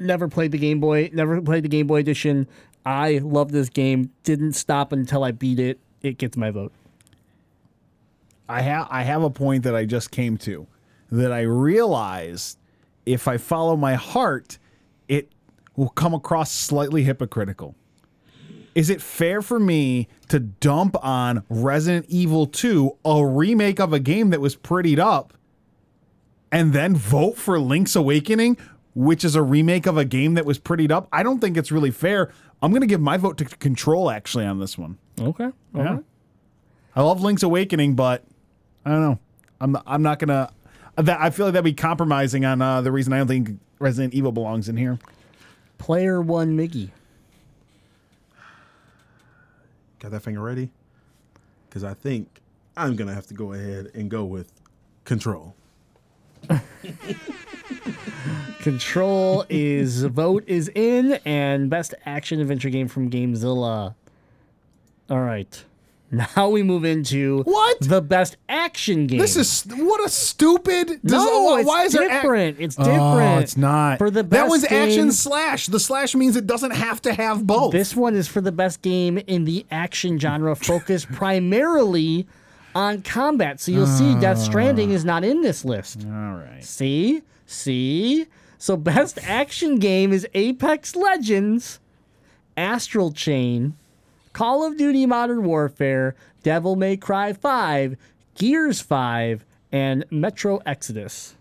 Never played the Game Boy, never played the Game Boy Edition. I love this game. Didn't stop until I beat it. It gets my vote. I have I have a point that I just came to that I realize if I follow my heart, it will come across slightly hypocritical. is it fair for me to dump on Resident Evil 2, a remake of a game that was prettied up, and then vote for Link's Awakening, which is a remake of a game that was prettied up? I don't think it's really fair. I'm going to give my vote to Control actually on this one. Okay. All Yeah. right. I love Link's Awakening, but I don't know. I'm I'm not gonna. That I feel like that'd be compromising on uh, the reason I don't think Resident Evil belongs in here. Player one Miggy. Got that finger ready? Because I think I'm gonna have to go ahead and go with Control. Control is vote is in and best action adventure game from Gamezilla. All right. Now we move into What? the best action game. This is what a stupid. Does, no, why, it's why is there ac- different. it's Oh, different. it's not. for the best. that was action slash. The slash means it doesn't have to have both. This one is for the best game in the action genre, focused primarily on combat. So you'll see Death Stranding is not in this list. All right. See? See? So best action game is Apex Legends, Astral Chain, Call of Duty Modern Warfare, Devil May Cry 5, Gears 5, and Metro Exodus.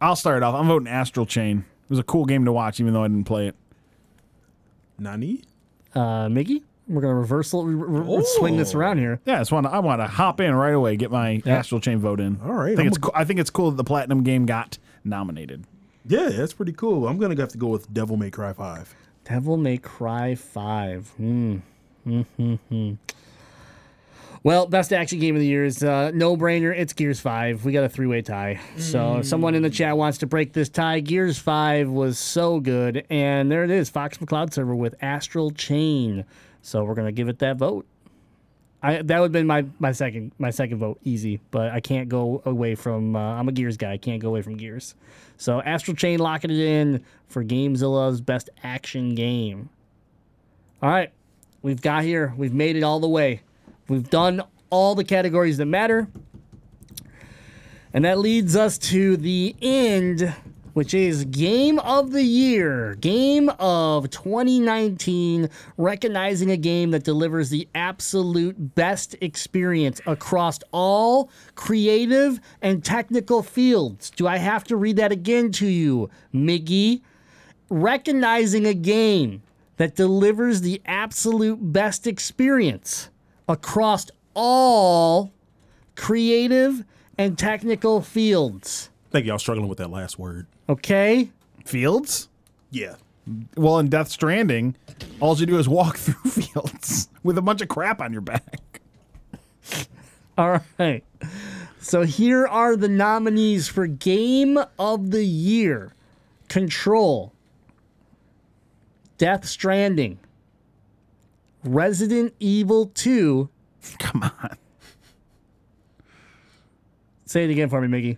I'll start off. I'm voting Astral Chain. It was a cool game to watch, even though I didn't play it. Nani? Uh, Miggy, we're gonna reversal re- re- swing this around here. Yeah, I just want to. I want to hop in right away. Get my Yeah. Astral Chain vote in. All right, I think I'm it's. a- Cool. I think it's cool that the platinum game got nominated. Yeah, that's pretty cool. I'm gonna have to go with Devil May Cry Five. Devil May Cry 5. Hmm. Hmm. Well, best action game of the year is uh, no brainer. It's Gears 5. We got a three way tie. So, if someone in the chat wants to break this tie, Gears 5 was so good. And there it is Fox McCloud server with Astral Chain. So, we're to give it that vote. I, that would have been my, my second my second vote easy, but I can't go away from uh, I'm a Gears guy. I can't go away from Gears. So Astral Chain locking it in for Gamezilla's best action game. All right, we've got here. We've made it all the way. We've done all the categories that matter, and that leads us to the end, which is Game of the Year, Game of 2019, recognizing a game that delivers the absolute best experience across all creative and technical fields. Do I have to read that again to you, Miggy? Recognizing a game that delivers the absolute best experience across all creative and technical fields. I think y'all struggling with that last word. Okay? Fields. Yeah. Well, in Death Stranding, all you do is walk through fields with a bunch of crap on your back. All right. So here are the nominees for Game of the Year Control, Death Stranding, Resident Evil 2. Come on. Say it again for me, Miggy.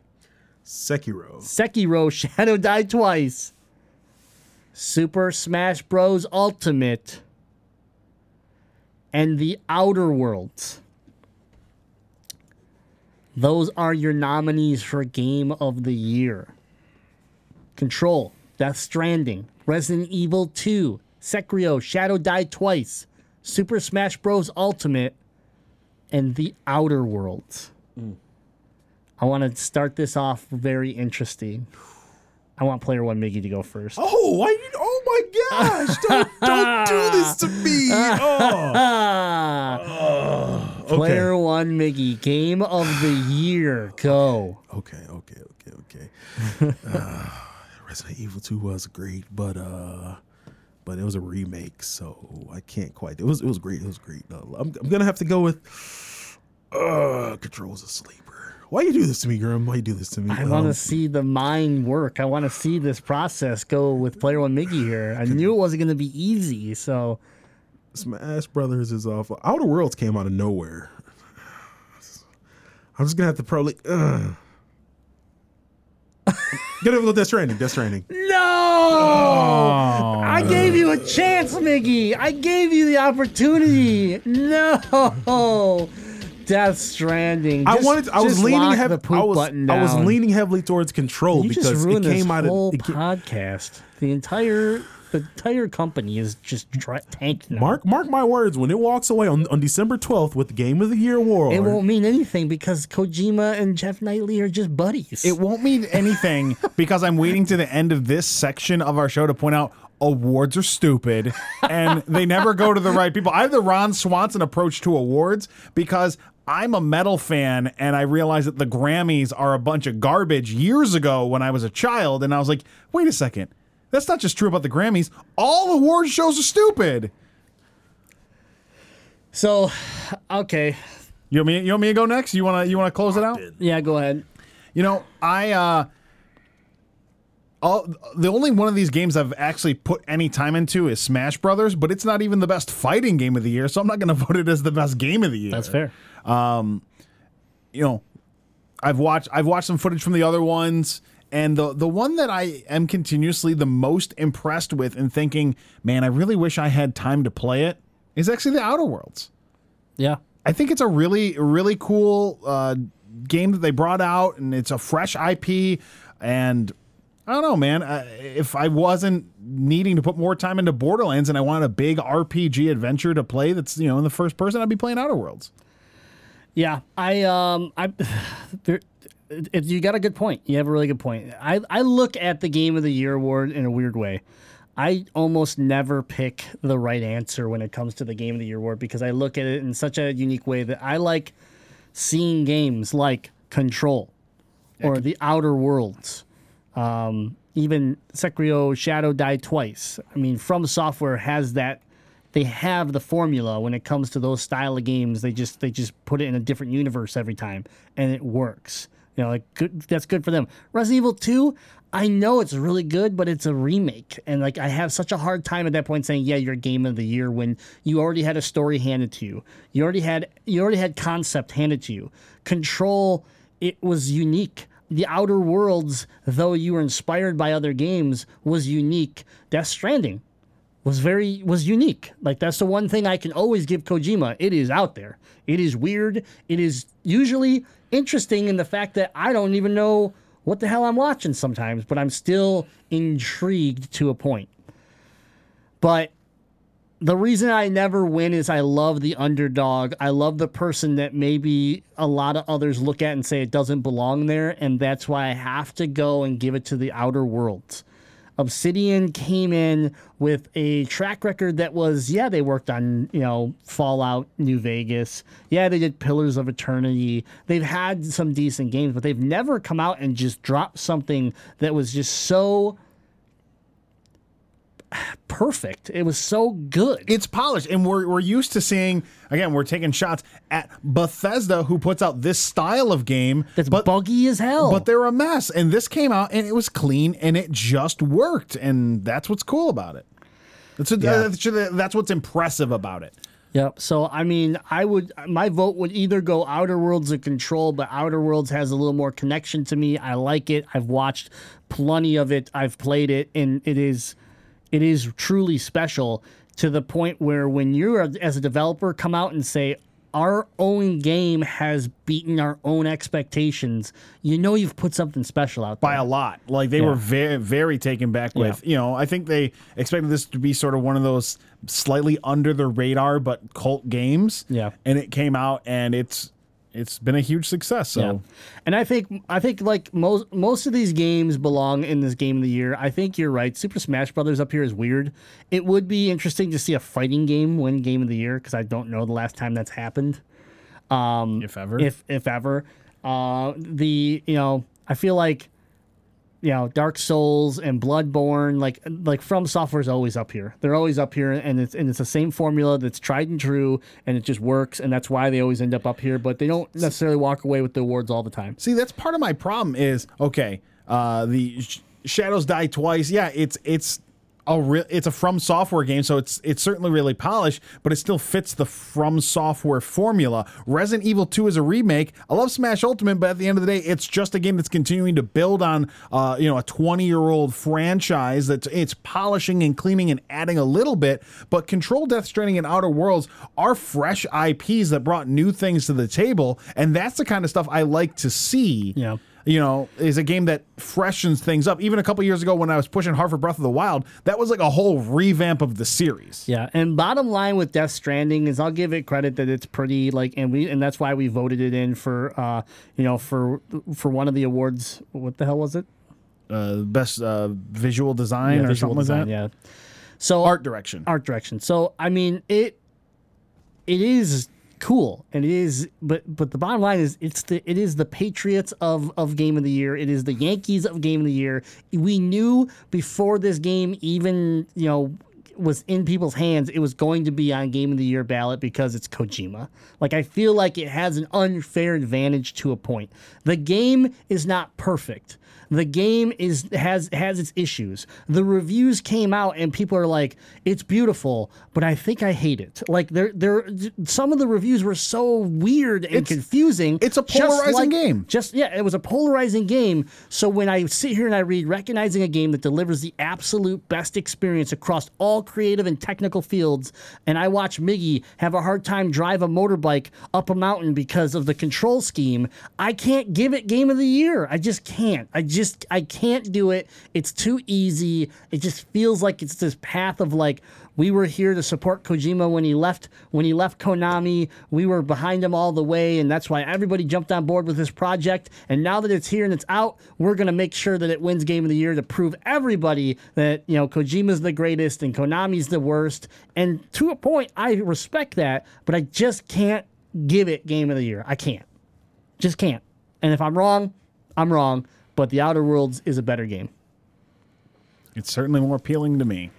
Sekiro. Sekiro Shadow Die Twice, Super Smash Bros. Ultimate, and The Outer Worlds. Those are your nominees for Game of the Year. Control, Death Stranding, Resident Evil 2, Sekiro Shadow Die Twice, Super Smash Bros. Ultimate, and The Outer Worlds. Mm. I want to start this off very interesting. I want player one Miggy to go first. Oh, why you? Oh my gosh! Don't, don't do this to me. Oh. Ah, player one Miggy, game of the year, go. Okay, okay, okay, okay. uh, Resident Evil Two was great, but uh, but it was a remake, so I can't quite. It was it was great. It was great. Uh, I'm, I'm gonna have to go with uh, Control's a sleeper. Why you do this to me, Grim? Why you do this to me? I want Um, to see the mind work. I want to see this process go with player one Miggy here. I knew it wasn't going to be easy, so Smash Brothers is off. Outer Worlds came out of nowhere. I'm just gonna have to probably. Uh. Get over with Death Stranding. Death Stranding. no. I gave you a chance, Miggy. I gave you the opportunity. No. Death Stranding. I Just- wanted. I was leaning heavily. I was. button I was leaning heavily towards Control You because just it came this out whole of. It, podcast. The entire the entire company is just dra- tanked now. Mark mark my words. When it walks away on, on December twelfth with the Game of the Year award, It won't mean anything because Kojima and Geoff Keighley are just buddies. It won't mean anything because I'm waiting to the end of this section of our show to point out awards are stupid and they never go to the right people. I have the Ron Swanson approach to awards because I'm a metal fan and I realized that the Grammys are a bunch of garbage years ago when I was a child and I was like, wait a second. That's not just true about the Grammys. All award shows are stupid. so, okay, You want me, you want me to go next? You wanna you wanna close it out? yeah, go ahead. You know, I uh all, the only one of these games I've actually put any time into is Smash Brothers, but it's not even the best fighting game of the year, so I'm not going to vote it as the best game of the year. That's fair. You know, I've watched I've watched some footage from the other ones, and the the one that I am continuously the most impressed with and thinking, man, I really wish I had time to play it, is actually the Outer Worlds. Yeah. I think it's a really, really cool uh, game that they brought out, and it's a fresh IP. And I don't know, man. Uh, if I wasn't needing to put more time into Borderlands and I wanted a big RPG adventure to play that's you know in the first person, I'd be playing Outer Worlds. Yeah, I um I there, it, you got a good point. You have a really good point. I I look at the game of the year award in a weird way. I almost never pick the right answer when it comes to the game of the year award because I look at it in such a unique way that I like seeing games like Control or The Outer Worlds. Um, even Sekiro Shadow Die Twice. I mean, From Software has that they have the formula when it comes to those style of games. They just they just put it in a different universe every time, and it works. You know, like good, that's good for them. Resident Evil Two, I know it's really good, but it's a remake, and like I have such a hard time at that point saying, yeah, you're game of the year when you already had a story handed to you. You already had you already had concept handed to you. Control, it was unique. The Outer Worlds, though you were inspired by other games, was unique. Death Stranding, was very was unique. Like that's the one thing I can always give Kojima. It is out there. It is weird. It is usually interesting in the fact that I don't even know what the hell I'm watching sometimes, but I'm still intrigued to a point. But the reason I never win is I love the underdog. I love the person that maybe a lot of others look at and say it doesn't belong there, and that's why I have to go and give it to the Outer Worlds. Obsidian came in with a track record that was, yeah, they worked on, you know, Fallout New Vegas. Yeah, they did Pillars of Eternity. They've had some decent games, but they've never come out and just dropped something that was just so perfect. It was so good. It's polished, and we're we're used to seeing again. We're taking shots at Bethesda, who puts out this style of game That's but buggy as hell. but they're a mess. And this came out, and it was clean, and it just worked, and that's what's cool about it. That's what, Yeah. that's, that's what's impressive about it. Yep. So I mean, I would my vote would either go Outer Worlds or Control, but Outer Worlds has a little more connection to me. I like it. I've watched plenty of it. I've played it, and it is it is truly special to the point where when you are as a developer come out and say our own game has beaten our own expectations, you know you've put something special out there. by a lot. Like they Yeah. were very, very taken back with. You know, I think they expected this to be sort of one of those slightly under the radar but cult games. Yeah. and it came out and it's it's been a huge success. So Yeah. And I think I think like most most of these games belong in this game of the year. I think you're right. Super Smash Brothers up here is weird. It would be interesting to see a fighting game win game of the year because I don't know the last time that's happened. if ever, If if ever. Uh the you know, I feel like you know, Dark Souls and Bloodborne, like like From Software is always up here. They're always up here, and it's and it's the same formula that's tried and true, and it just works, and that's why they always end up up here. But they don't necessarily walk away with the awards all the time. See, that's part of my problem. Is okay. Uh, the sh- Shadows Die Twice. Yeah, it's it's a real it's a From Software game, so it's it's certainly really polished, but it still fits the From Software formula. Resident Evil Two is a remake. I love Smash Ultimate, but at the end of the day, it's just a game that's continuing to build on uh, you know a twenty year old franchise that's it's polishing and cleaning and adding a little bit. But Control, Death Stranding, and Outer Worlds are fresh IPs that brought new things to the table, and that's the kind of stuff I like to see. Yeah. You know, is a game that freshens things up. Even a couple years ago when I was pushing hard for Breath of the Wild, that was like a whole revamp of the series. Yeah, and bottom line with Death Stranding is I'll give it credit that it's pretty like, and we and that's why we voted it in for, uh, you know, for for one of the awards. What the hell was it? Uh, best uh, visual design or visual something design, like that. Yeah. So Art direction. art direction. So I mean it it is cool and it is but but the bottom line is it's the it is the Patriots of of game of the year. It is the Yankees of game of the year. We knew before this game even, you know, was in people's hands, it was going to be on game of the year ballot because it's Kojima. Like I feel like it has an unfair advantage to a point. The game is not perfect. The game is has has its issues. The reviews came out and people are like, "It's beautiful, but I think I hate it." Like there, there, some of the reviews were so weird and It's- confusing. it's a just polarizing game. Just yeah, it was a polarizing game. So when I sit here and I read recognizing a game that delivers the absolute best experience across all creative and technical fields, and I watch Miggy have a hard time drive a motorbike up a mountain because of the control scheme, I can't give it game of the year. I just can't. I just I can't do it. It's too easy. It just feels like it's this path of like we were here to support Kojima when he left when he left Konami. We were behind him all the way, and that's why everybody jumped on board with this project. And now that it's here and it's out, we're gonna make sure that it wins Game of the Year to prove everybody that you know Kojima's the greatest and Konami's the worst. And to a point, I respect that, but I just can't give it Game of the Year. I can't, just can't. And if I'm wrong, I'm wrong. But The Outer Worlds is a better game. It's certainly more appealing to me.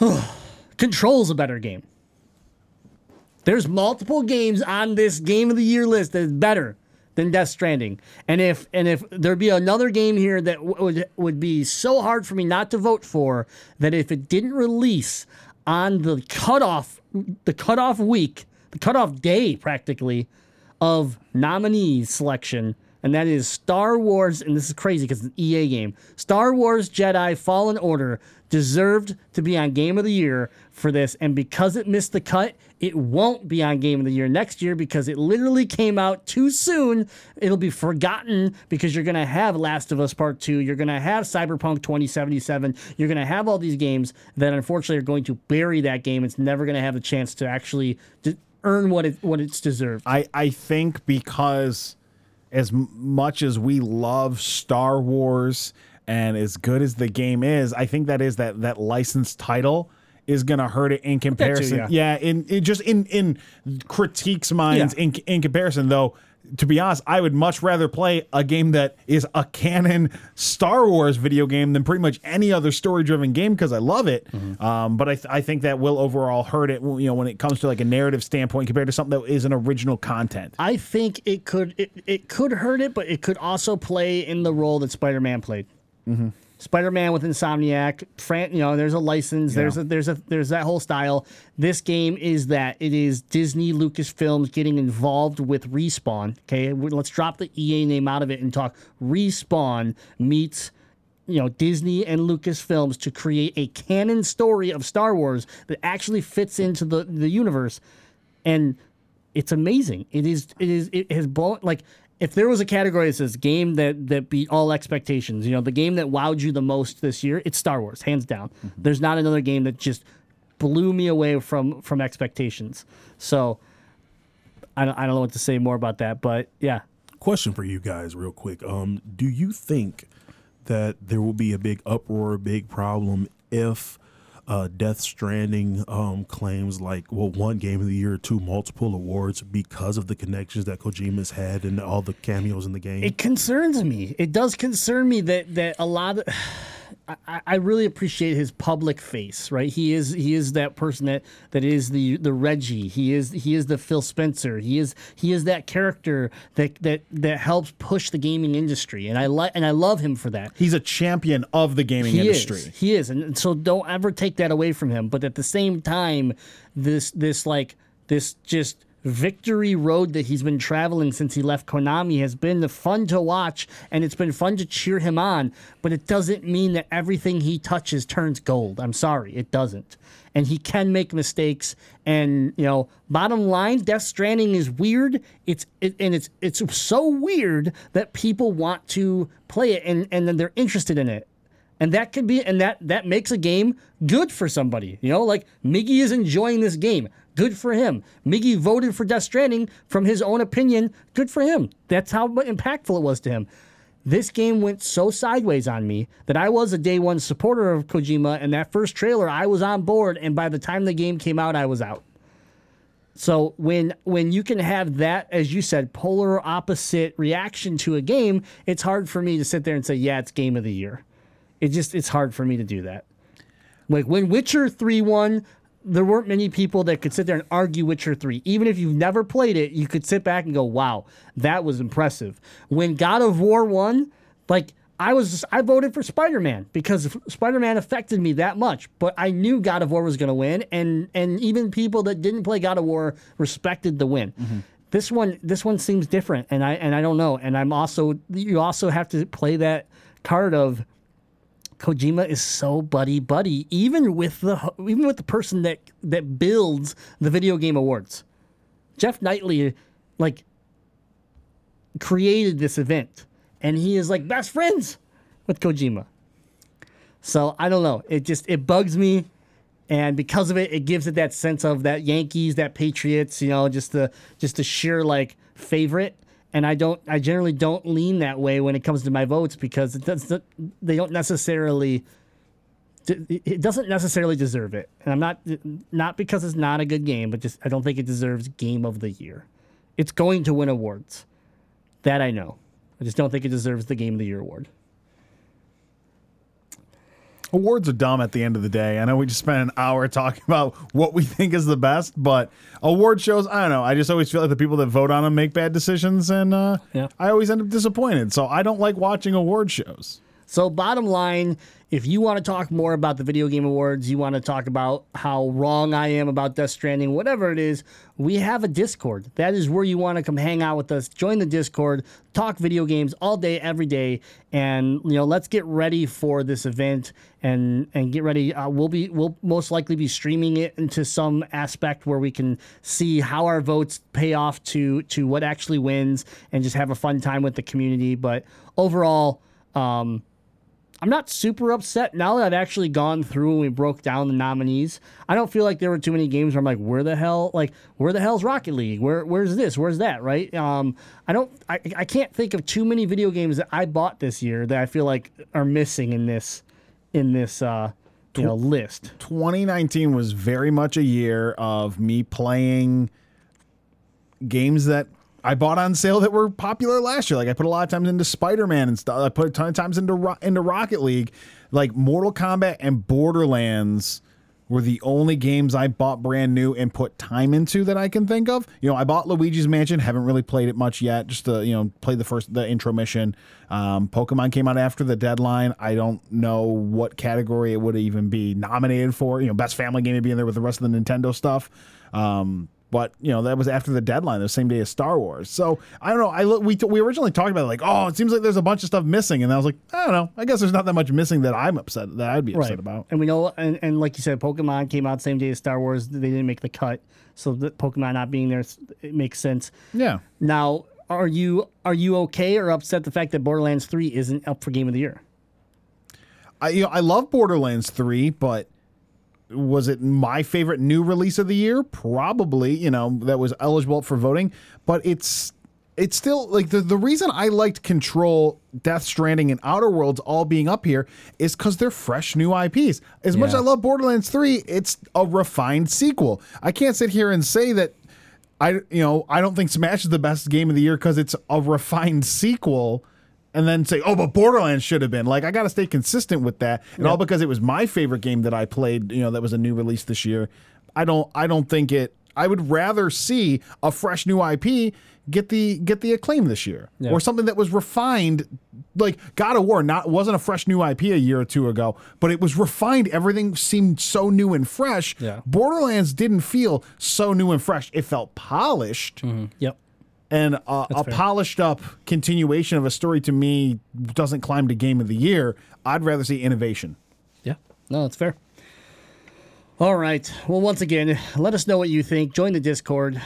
Control's a better game. There's multiple games on this game of the year list that is better than Death Stranding. And if and if there'd be another game here that w- would would be so hard for me not to vote for that if it didn't release on the cutoff the cutoff week, the cutoff day practically of nominees selection, and that is Star Wars, and this is crazy because it's an EA game. Star Wars Jedi Fallen Order deserved to be on Game of the Year for this, and because it missed the cut, it won't be on Game of the Year next year because it literally came out too soon. It'll be forgotten because you're gonna have Last of Us Part 2, you're gonna have Cyberpunk 2077, you're gonna have all these games that unfortunately are going to bury that game. It's never gonna have a chance to actually d- earn what it what it's deserved. I, I think because as much as we love Star Wars and as good as the game is, I think that is that that licensed title is gonna hurt it in comparison. yeah. yeah, in, in just in in critiques minds Yeah. in in comparison though. To be honest, I would much rather play a game that is a canon Star Wars video game than pretty much any other story-driven game because I love it. Mm-hmm. Um, but I, th- I think that will overall hurt it. You know, when it comes to like a narrative standpoint compared to something that is an original content. I think it could it, it could hurt it, but it could also play in the role that Spider Man played. Spider Man with Insomniac, Fran, you know, there's a license, there's a there's a there's that whole style. This game is that it is Disney Lucasfilms getting involved with Respawn. Okay, let's drop the EA name out of it and talk Respawn meets you know Disney and Lucasfilms to create a canon story of Star Wars that actually fits into the the universe and it's amazing. It is. It is. It has blown. Like if there was a category that says game that that beat all expectations, you know, the game that wowed you the most this year, it's Star Wars, hands down. There's not another game that just blew me away from from expectations. So I don't, I don't know what to say more about that, but yeah, Question for you guys, real quick. Um, do you think that there will be a big uproar, a big problem if uh, Death Stranding um, claims like well one game of the year, two multiple awards because of the connections that Kojima's had and all the cameos in the game? it concerns me. It does concern me that that a lot of I, I really appreciate his public face, right? He is he is that person that that is the the Reggie. He is he is the Phil Spencer. He is he is that character that that that helps push the gaming industry, and I like and I love him for that. He's a champion of the gaming He industry. is. He is, and so don't ever take that away from him. But at the same time, this this like this just victory road that he's been traveling since he left Konami has been fun to watch and it's been fun to cheer him on, but it doesn't mean that everything he touches turns gold. I'm sorry, it doesn't. And he can make mistakes and, you know, bottom line, Death Stranding is weird. It's it, and it's it's so weird that people want to play it and and then they're interested in it and that could be and that that makes a game good for somebody you know like miggy is enjoying this game good for him miggy voted for death stranding from his own opinion good for him that's how impactful it was to him this game went so sideways on me that I was a day one supporter of Kojima, and that first trailer I was on board, and by the time the game came out, I was out. So when when you can have that, as you said, polar opposite reaction to a game, it's hard for me to sit there and say, yeah, it's game of the year. It just it's hard for me to do that. Like when Witcher 3 won, there weren't many people that could sit there and argue Witcher 3. Even if you've never played it, you could sit back and go, "Wow, that was impressive." When God of War won, like I was I voted for Spider-Man because Spider-Man affected me that much, but I knew God of War was going to win and and even people that didn't play God of War respected the win. Mm-hmm. This one this one seems different and I and I don't know and I'm also you also have to play that card of Kojima is so buddy buddy, even with the even with the person that that builds the video game awards. Geoff Keighley, like, created this event, and he is like best friends with Kojima. So I don't know. It just it bugs me, and because of it, it gives it that sense of that Yankees, that Patriots, you know, just the just the sheer like favorite and I don't I generally don't lean that way when it comes to my votes because it does they don't necessarily it doesn't necessarily deserve it. And I'm not not because it's not a good game, but just I don't think it deserves game of the year. It's going to win awards. That I know. I just don't think it deserves the game of the year award. Awards are dumb at the end of the day. I know we just spent an hour talking about what we think is the best, but award shows, I don't know. I just always feel like the people that vote on them make bad decisions, and uh, Yeah. I always end up disappointed. So I don't like watching award shows. So, bottom line, if you want to talk more about the video game awards, you want to talk about how wrong I am about Death Stranding, whatever it is, we have a Discord. That is where you want to come hang out with us. Join the Discord, talk video games all day, every day, and you know, let's get ready for this event and and get ready. Uh, we'll be we'll most likely be streaming it into some aspect where we can see how our votes pay off to to what actually wins, and just have a fun time with the community. But overall. Um, I'm not super upset now that I've actually gone through and we broke down the nominees. I don't feel like there were too many games where I'm like, where the hell, like, where the hell's Rocket League? Where, where's this? Where's that? Right? Um, I don't, I, I can't think of too many video games that I bought this year that I feel like are missing in this, in this, uh, you know, list. 2019 was very much a year of me playing games that I bought on sale that were popular last year. Like I put a lot of times into Spider Man and stuff. I put a ton of times into into Rocket League. Like Mortal Kombat and Borderlands were the only games I bought brand new and put time into that I can think of. You know, I bought Luigi's Mansion. Haven't really played it much yet. Just to you know, play the first the intro mission. Um, Pokemon came out after the deadline. I don't know what category it would even be nominated for. You know, best family game to be in there with the rest of the Nintendo stuff. Um, but you know that was after the deadline, the same day as Star Wars. So I don't know. I we we originally talked about it like, oh, it seems like there's a bunch of stuff missing, and I was like, I don't know. I guess there's not that much missing that I'm upset that I'd be upset about. And we know, and, and like you said, Pokemon came out the same day as Star Wars. They didn't make the cut, so the Pokemon not being there, it makes sense. Yeah. Now, are you are you okay or upset the fact that Borderlands Three isn't up for Game of the Year? I you know I love Borderlands 3, but was it my favorite new release of the year? Probably, you know, that was eligible for voting, but it's it's still like the, the reason I liked Control, Death Stranding, and Outer Worlds all being up here is because they're fresh new IPs. As much as I love Borderlands 3, it's a refined sequel. I can't sit here and say that I you know, I don't think Smash is the best game of the year because it's a refined sequel and then say, oh, but Borderlands should have been. Like, I got to stay consistent with that. And all because it was my favorite game that I played, you know, that was a new release this year. I don't, I don't think it, I would rather see a fresh new IP get the get the acclaim this year, Yeah. or something that was refined. Like God of War, not wasn't a fresh new IP a year or two ago, but it was refined. Everything seemed so new and fresh. Yeah. Borderlands didn't feel so new and fresh. It felt polished mm-hmm. Yep. And a, a fair. polished up continuation of a story to me doesn't climb to game of the year. I'd rather see innovation. Yeah. No, that's fair. All right. Well, once again, let us know what you think. Join the Discord,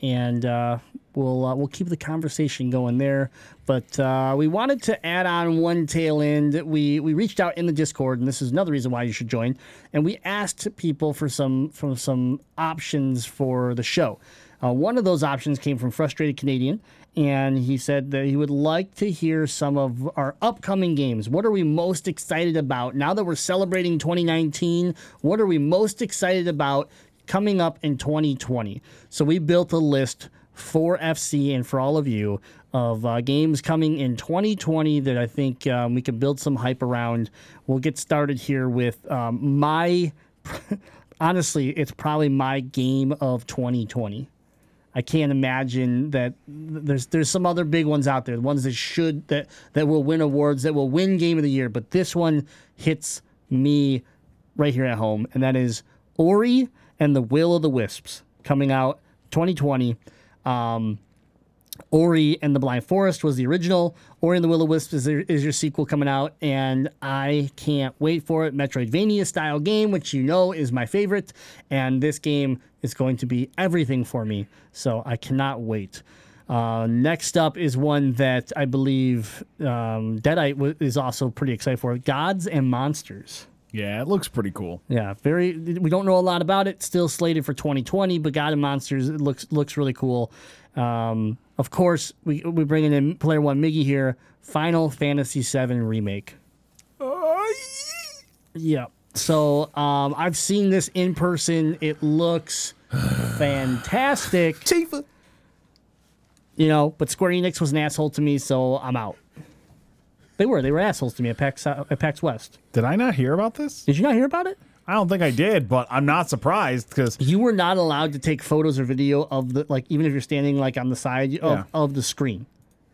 and uh, we'll uh, we'll keep the conversation going there. But uh, we wanted to add on one tail end. We we reached out in the Discord, and this is another reason why you should join. And we asked people for some for some options for the show. Uh, one of those options came from Frustrated Canadian, and he said that he would like to hear some of our upcoming games. What are we most excited about now that we're celebrating 2019? What are we most excited about coming up in 2020? So we built a list for FC and for all of you of uh, games coming in 2020 that I think um, we can build some hype around. We'll get started here with um, my. honestly, it's probably my game of 2020. I can't imagine that there's there's some other big ones out there, the ones that should that that will win awards, that will win game of the year, but this one hits me right here at home, and that is Ori and the Will of the Wisps coming out 2020. Um, Ori and the Blind Forest was the original. Ori and the Will of Wisps is, is your sequel coming out, and I can't wait for it. Metroidvania style game, which you know is my favorite, and this game is going to be everything for me. So I cannot wait. Uh, next up is one that I believe um, Deadite w- is also pretty excited for Gods and Monsters. Yeah, it looks pretty cool. Yeah, very. We don't know a lot about it. Still slated for 2020, but God and Monsters it looks looks really cool. Um, of course, we we bringing in player one Miggy here. Final Fantasy VII remake. Yeah. So um, I've seen this in person. It looks fantastic. Tifa. You know, but Square Enix was an asshole to me, so I'm out. They were. They were assholes to me at PAX, uh, at PAX West. Did I not hear about this? Did you not hear about it? I don't think I did, but I'm not surprised because you were not allowed to take photos or video of the like even if you're standing like on the side of, Yeah. of the screen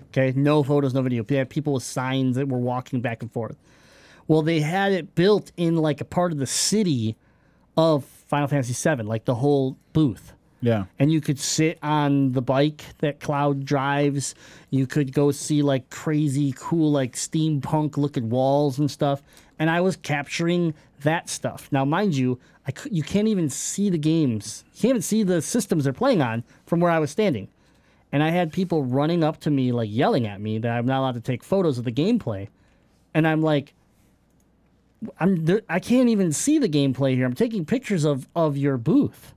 okay no photos no video they had people with signs that were walking back and forth well they had it built in like a part of the city of final fantasy 7 like the whole booth yeah, and you could sit on the bike that Cloud drives. You could go see like crazy cool like steampunk looking walls and stuff. And I was capturing that stuff. Now, mind you, I you can't even see the games. You can't even see the systems they're playing on from where I was standing. And I had people running up to me like yelling at me that I'm not allowed to take photos of the gameplay. And I'm like, I'm I can't even see the gameplay here. I'm taking pictures of of your booth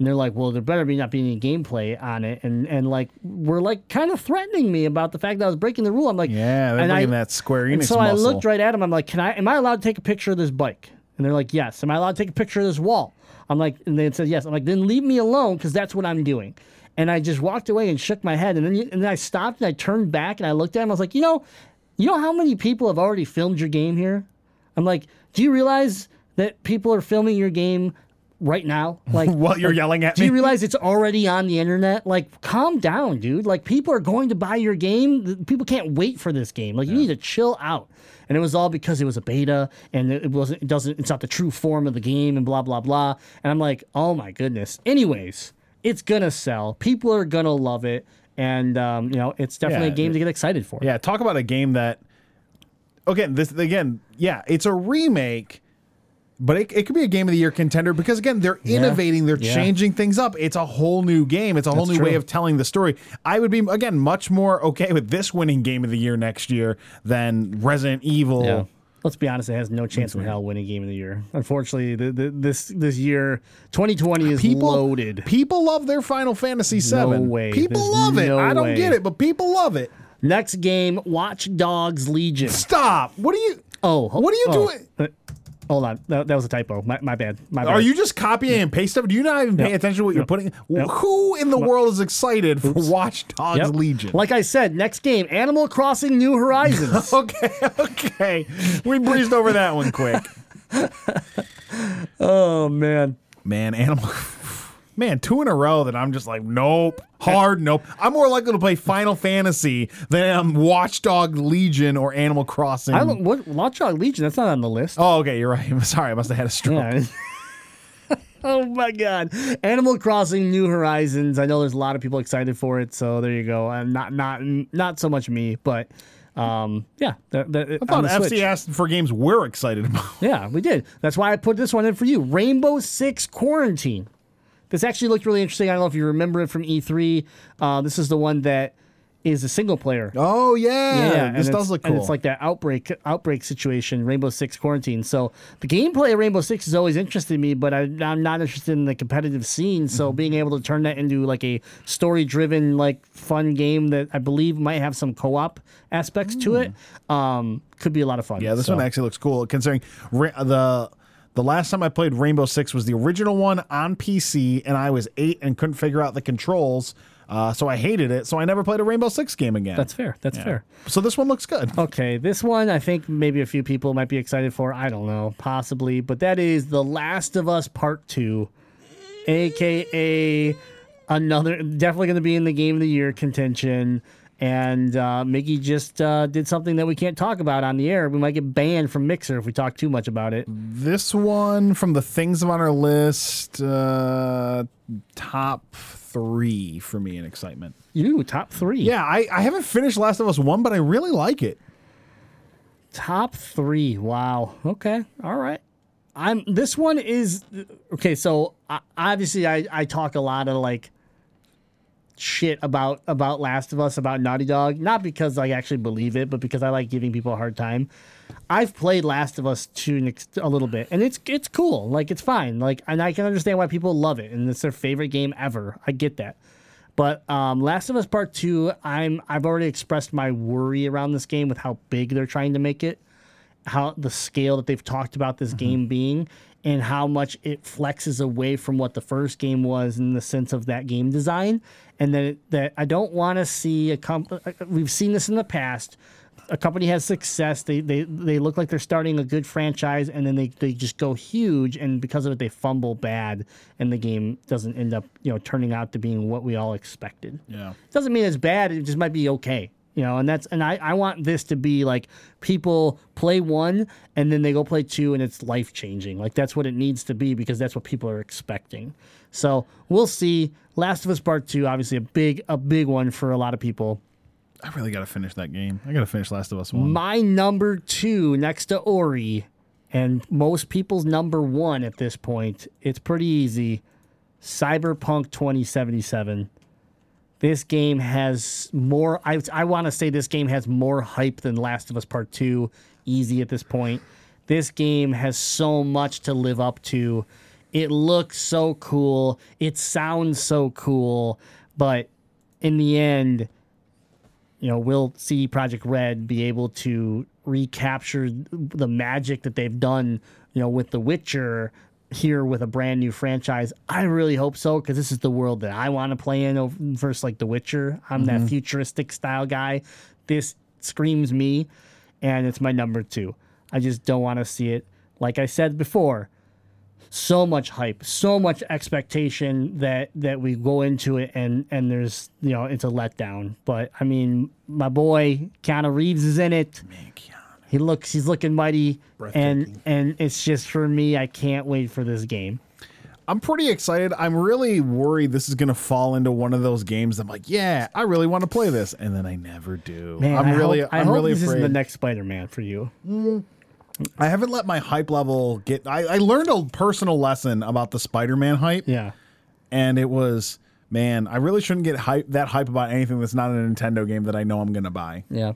and they're like, "Well, there better be not be any gameplay on it," and and like we're like kind of threatening me about the fact that I was breaking the rule. I'm like, Yeah, they're and bringing that Square and Enix so I looked right at him. I'm like, "Can I? Am I allowed to take a picture of this bike?" And they're like, "Yes." Am I allowed to take a picture of this wall? I'm like, and they said yes. I'm like, then leave me alone because that's what I'm doing. And I just walked away and shook my head, and then and then I stopped and I turned back and I looked at him. I was like, you know, you know how many people have already filmed your game here? I'm like, do you realize that people are filming your game right now? Like While you're yelling at do me? you realize it's already on the internet? Like, calm down, dude. Like, people are going to buy your game. People can't wait for this game. Like, you need to chill out. And it was all because it was a beta and it wasn't. It doesn't. It's not the true form of the game and blah blah blah. And I'm like, oh my goodness. Anyways, it's gonna sell. People are gonna love it, and um, you know, it's definitely Yeah, a game to get excited for. Yeah, talk about a game that again, this again, yeah, it's a remake, but it, it could be a game of the year contender because again, they're innovating, they're Yeah. changing things up. It's a whole new game. It's a whole That's new way of telling the story. I would be again much more okay with this winning game of the year next year than Resident Evil. Yeah. Let's be honest, it has no chance in mm-hmm. hell winning game of the year. Unfortunately, the, the, this this year, 2020 is People loaded. People love their Final Fantasy VII. way. People There's love it. no I don't way. get it, but people love it. Next game, Watch Dogs Legion. Stop. What are you? Oh, What are you oh, doing? Uh, Hold on, that, that was a typo. My, my bad. My bad. Are you just copying and pasting? Do you not even pay Yep. attention to what you're Yep. putting? Yep. Who in the world is excited for Watch Dogs Yep. Legion? Like I said, next game, Animal Crossing New Horizons. okay, okay. We breezed over that one quick. oh man, Man, Animal. Man, two in a row that I'm just like, nope. Hard nope. I'm more likely to play Final Fantasy than am Watchdog Legion or Animal Crossing. I don't. What Watchdog Legion? That's not on the list. oh, okay, you're right. I'm Sorry, I must have had a stroke. Yeah. oh my God! Animal Crossing: New Horizons. I know there's a lot of people excited for it, so there you go. Not not not so much me, but um, yeah. The, the, I thought on the Switch. FC asked for games we're excited about. Yeah, we did. That's why I put this one in for you. Rainbow Six Quarantine. This actually looked really interesting. I don't know if you remember it from E3. Uh, this is the one that is a single player. Oh yeah, and this does look cool. And it's like that outbreak outbreak situation, Rainbow Six Quarantine. So the gameplay of Rainbow Six has always interested me, but I, I'm not interested in the competitive scene. So Mm-hmm. being able to turn that into like a story driven, like fun game that I believe might have some co op aspects to it, um, could be a lot of fun. Mm. yeah, this So- one actually looks cool. Considering ra- the the last time I played Rainbow Six was the original one on PC, and I was eight and couldn't figure out the controls, uh, so I hated it. So I never played a Rainbow Six game again. That's fair. That's fair. so this one looks good. Okay, this one I think maybe a few people might be excited for. I don't know, possibly, but that is The Last of Us Part 2, aka another definitely going to be in the game of the year contention. And uh, Miggy just uh, did something that we can't talk about on the air. We might get banned from Mixer if we talk too much about it. This one from the things on our list, uh, top three for me in excitement. You top three. Yeah, I, I haven't finished Last of Us One, but I really like it. Top three. Wow. Okay. All right. I'm. This one is okay. So obviously, I I talk a lot of like shit about about Last of Us about Naughty Dog, not because I actually believe it, but because I like giving people a hard time. I've played Last of Us to an ex- a little bit, and it's it's cool. Like it's fine. Like, and I can understand why people love it, and it's their favorite game ever. I get that. But um, Last of Us Part Two, I'm I've already expressed my worry around this game with how big they're trying to make it, how the scale that they've talked about this game being, and how much it flexes away from what the first game was in the sense of that game design, and that that I don't want to see a comp. uh, We've seen this in the past. A company has success. They, they they look like they're starting a good franchise, and then they, they just go huge, and because of it, they fumble bad, and the game doesn't end up you know turning out to being what we all expected Yeah. doesn't mean it's bad. It just might be okay. You know, and that's and I, I want this to be like people play one and then they go play two and it's life changing. Like that's what it needs to be because that's what people are expecting. So we'll see. Last of Us Part Two, obviously a big a big one for a lot of people. I really got to finish that game. I got to finish Last of Us One. My number two next to Ori, and most people's number one at this point. It's pretty easy. Cyberpunk 2077. This game has more. I, I want to say this game has more hype than Last of Us Part 2. Easy at this point. This game has so much to live up to. It looks so cool. It sounds so cool. But in the end, you know, will CD Projekt Red be able to recapture the magic that they've done, you know, with The Witcher here with a brand new franchise? I really hope so because this is the world that I want to play in over, versus like The Witcher. I'm that mm-hmm. futuristic style guy. This screams me, and it's my number two. I just don't want to see it. Like I said before, so much hype, so much expectation that that we go into it and and there's you know it's a letdown. But I mean, my boy Keanu Reeves is in it. He looks he's looking mighty, and and it's just for me. I can't wait for this game. I'm pretty excited. I'm really worried this is going to fall into one of those games. I'm like, yeah, I really want to play this, and then I never do. Man, I'm I really, hope, I I'm hope really this afraid. isn't the next Spider Man for you. Mm. I haven't let my hype level get. I, I learned a personal lesson about the Spider-Man hype, Yeah. and it was, man, I really shouldn't get hype that hype about anything that's not a Nintendo game that I know I'm going to buy. Yeah.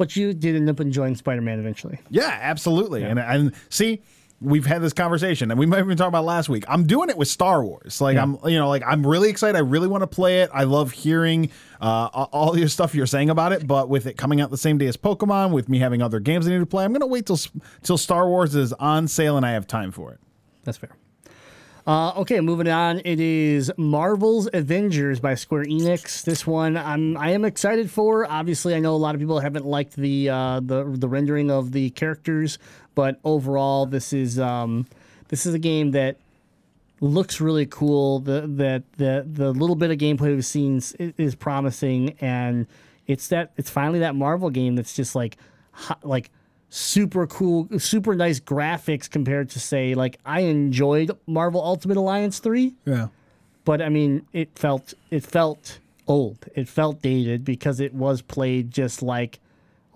But you did end up enjoying Spider Man eventually. Yeah, absolutely. And and see, we've had this conversation, and we might even talk about last week. I'm doing it with Star Wars. Like Yeah. I'm, you know, like I'm really excited. I really want to play it. I love hearing uh, all your stuff you're saying about it. But with it coming out the same day as Pokemon, with me having other games I need to play, I'm gonna wait till till Star Wars is on sale and I have time for it. That's fair. Uh, okay, moving on. It is Marvel's Avengers by Square Enix. This one I'm I am excited for. Obviously, I know a lot of people haven't liked the uh, the the rendering of the characters, but overall, this is um, this is a game that looks really cool. The that the the little bit of gameplay we've seen is, is promising, and it's that it's finally that Marvel game that's just like like super cool, super nice graphics compared to say like I enjoyed Marvel Ultimate Alliance three Yeah. but I mean, it felt it felt old. It felt dated because it was played just like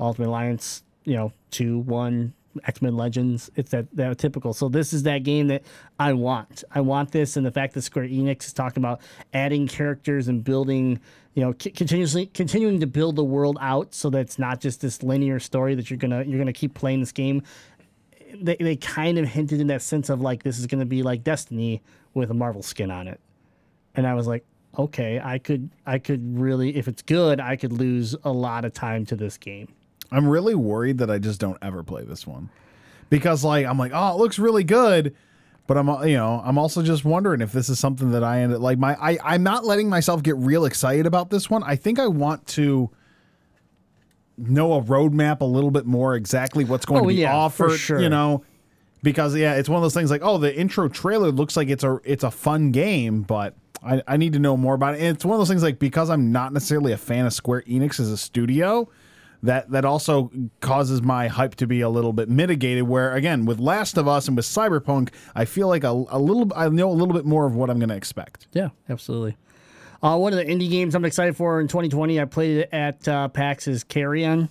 Ultimate Alliance, you know, two, one, X Men Legends. It's that that typical. So this is that game that I want. I want this, and the fact that Square Enix is talking about adding characters and building, you know, c- continuously continuing to build the world out so that it's not just this linear story that you're gonna you're gonna keep playing this game. They, they kind of hinted in that sense of like this is to be like Destiny with a Marvel skin on it, and I was like, okay, I could I could really if it's good, I could lose a lot of time to this game. I'm really worried that I just don't ever play this one. Because like I'm like, oh, it looks really good, but I'm uh, you know I'm also just wondering if this is something that I end up like my I I'm not letting myself get real excited about this one. I think I want to know a roadmap a little bit more exactly what's going Oh, to be yeah, for offered. sure. You know. Because yeah, it's one of those things like, oh, the intro trailer looks like it's a it's a fun game, but I, I need to know more about it. And it's one of those things like because I'm not necessarily a fan of Square Enix as a studio, that that also causes my hype to be a little bit mitigated. Where again, with Last of Us and with Cyberpunk, I feel like a, a little I know a little bit more of what I'm going to expect. Yeah, absolutely. Uh, one of the indie games I'm excited for in 2020, I played it at uh, PAX is Carrion.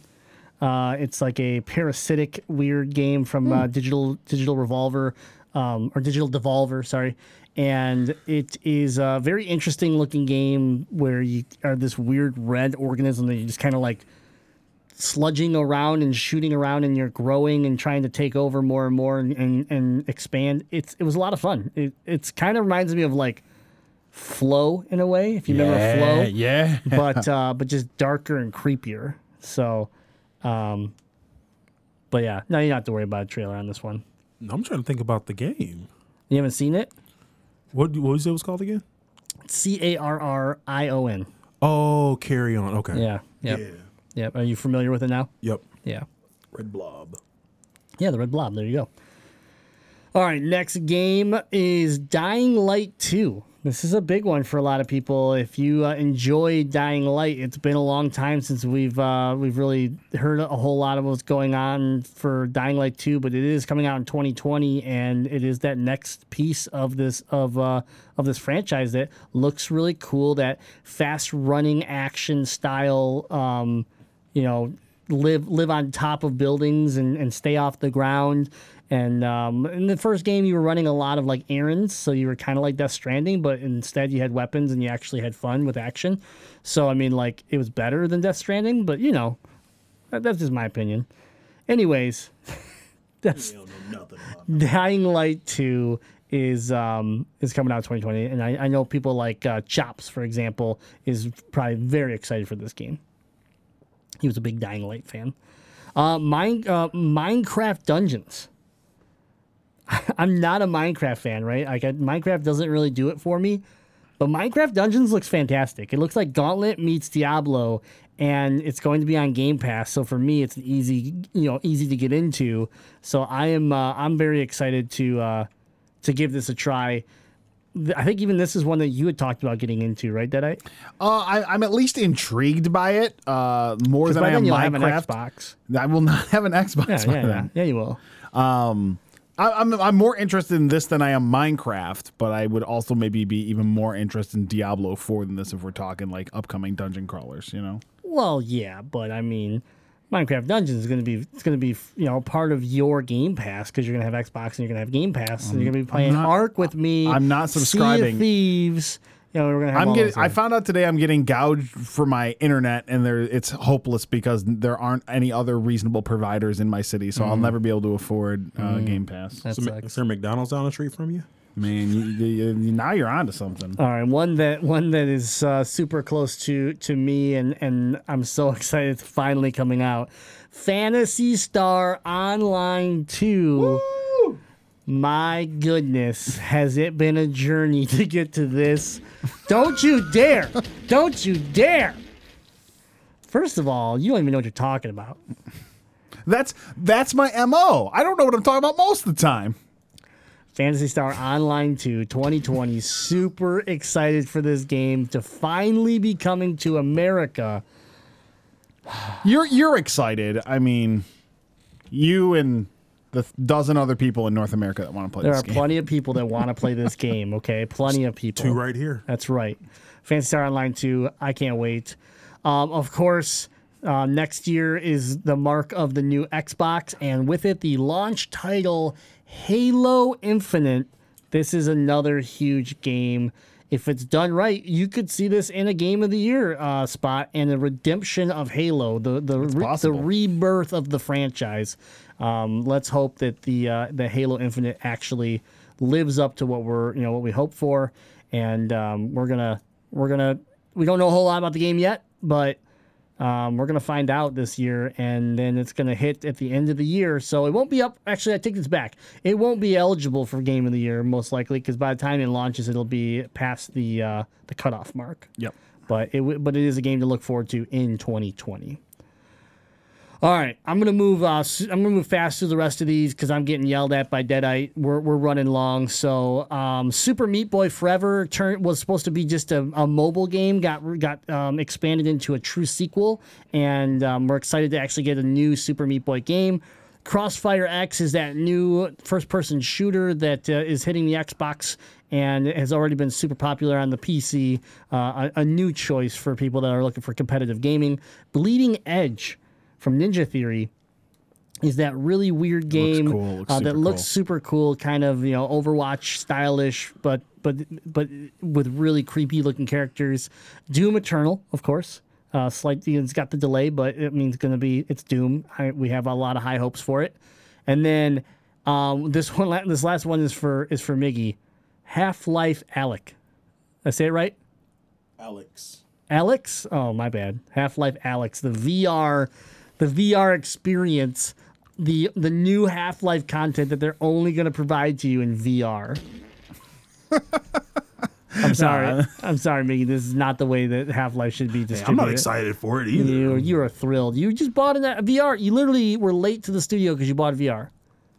Uh, it's like a parasitic weird game from uh, Digital Digital Revolver um, or Digital Devolver, sorry. And it is a very interesting looking game where you are this weird red organism that you just kind of like sludging around and shooting around and you're growing and trying to take over more and more and, and, and expand. It's it was a lot of fun. It it's kind of reminds me of like Flow in a way, if you remember Flow yeah. but uh, but just darker and creepier. So, um, but yeah, no, you don't have to worry about a trailer on this one. I'm trying to think about the game. You haven't seen it? What what was it was called again? C A R R I O N. Oh, carry on. Okay. Yeah. Yep. Yeah. Yep. Are you familiar with it now? Yep. Yeah. Red Blob. Yeah, the red blob. There you go. All right, next game is Dying Light 2. This is a big one for a lot of people. If you uh, enjoy Dying Light, it's been a long time since we've uh, we've really heard a whole lot of what's going on for Dying Light 2, but it is coming out in 2020 and it is that next piece of this of uh, of this franchise that looks really cool, that fast running action style um, you know, live live on top of buildings and, and stay off the ground. And um, in the first game, you were running a lot of like errands, so you were kind of like Death Stranding, but instead you had weapons and you actually had fun with action. So I mean, like it was better than Death Stranding, but you know, that, that's just my opinion. Anyways, that's Dying Light Two is um is coming out 2020, and I, I know people like uh, Chops, for example, is probably very excited for this game. He was a big Dying Light fan. Uh, mine, uh, Minecraft Dungeons. I'm not a Minecraft fan, right? Like I, Minecraft doesn't really do it for me, but Minecraft Dungeons looks fantastic. It looks like Gauntlet meets Diablo, and it's going to be on Game Pass. So for me, it's easy, you know, easy to get into. So I am, uh, I'm very excited to uh, to give this a try. I think even this is one that you had talked about getting into, right? That I Uh, I, I'm at least intrigued by it uh, more than I am you'll have an Minecraft. Xbox. I will not have an Xbox Yeah, yeah, yeah, yeah, you will. I, I'm I'm more interested in this than I am Minecraft, but I would also maybe be even more interested in Diablo 4 than this if we're talking like upcoming dungeon crawlers. You know. Well, yeah, but I mean, Minecraft Dungeons is going to be it's going to be you know part of your Game Pass because you're going to have Xbox and you're going to have Game Pass and you're going to be playing not- Ark with me. I'm not Sea of subscribing. Thieves. You know, we're going to have. I'm all getting. those I found out today I'm getting gouged for my internet, and there it's hopeless because there aren't any other reasonable providers in my city, so I'll never be able to afford uh, Game Pass. That So, sucks. is there McDonald's down the street from you? Man, you, you, now you're onto something. All right, one that one that is uh, super close to to me, and and I'm so excited it's finally coming out. Phantasy Star Online Two. My goodness, has it been a journey to get to this? Don't you dare! Don't you dare! First of all, you don't even know what you're talking about. That's that's my mo. I don't know what I'm talking about most of the time. Phantasy Star Online 2 2020. Super excited for this game to finally be coming to America. You're you're excited. I mean, you and the dozen other people in North America that want to play There this are game. plenty of people that want to play this game, okay? Plenty of people. Two right here. That's right. Phantasy Star Online 2. I can't wait. Um, of course, uh, next year is the mark of the new Xbox, and with it, the launch title Halo Infinite. This is another huge game. If it's done right, you could see this in a game of the year uh, spot and the redemption of Halo, the the re- the rebirth of the franchise. Um, let's hope that the uh, the Halo Infinite actually lives up to what we're you know what we hope for, and um, we're gonna we're gonna we don't know a whole lot about the game yet, but um, we're gonna find out this year, and then it's gonna hit at the end of the year. So it won't be up. Actually, I take this back. It won't be eligible for Game of the Year most likely because by the time it launches, it'll be past the uh, the cutoff mark. Yep. But it w- but it is a game to look forward to in 2020. All right, I'm gonna move. Uh, I'm gonna move fast through the rest of these because I'm getting yelled at by Deadite. We're, we're running long. So, um, Super Meat Boy Forever turn was supposed to be just a, a mobile game. Got got um, expanded into a true sequel, and um, we're excited to actually get a new Super Meat Boy game. Crossfire X is that new first-person shooter that uh, is hitting the Xbox and has already been super popular on the PC. Uh, a, a new choice for people that are looking for competitive gaming. Bleeding Edge from Ninja Theory is that really weird game cool, looks uh, that looks cool. super cool, kind of you know Overwatch stylish, but but but with really creepy looking characters. Doom Eternal, of course. Uh, slightly, it's got the delay, but it means going to be it's Doom. I, we have a lot of high hopes for it. And then um, this one, this last one is for is for Miggy. Half Life Alec. Did I say it right? Alex. Alex? Oh, my bad. Half Life Alyx, the VR, the VR experience, the the new Half Life content that they're only going to provide to you in VR. I'm sorry. I'm sorry, Miggy. This is not the way that Half Life should be described. I'm not excited for it either. You you are thrilled. You just bought in that VR. You literally were late to the studio because you bought VR.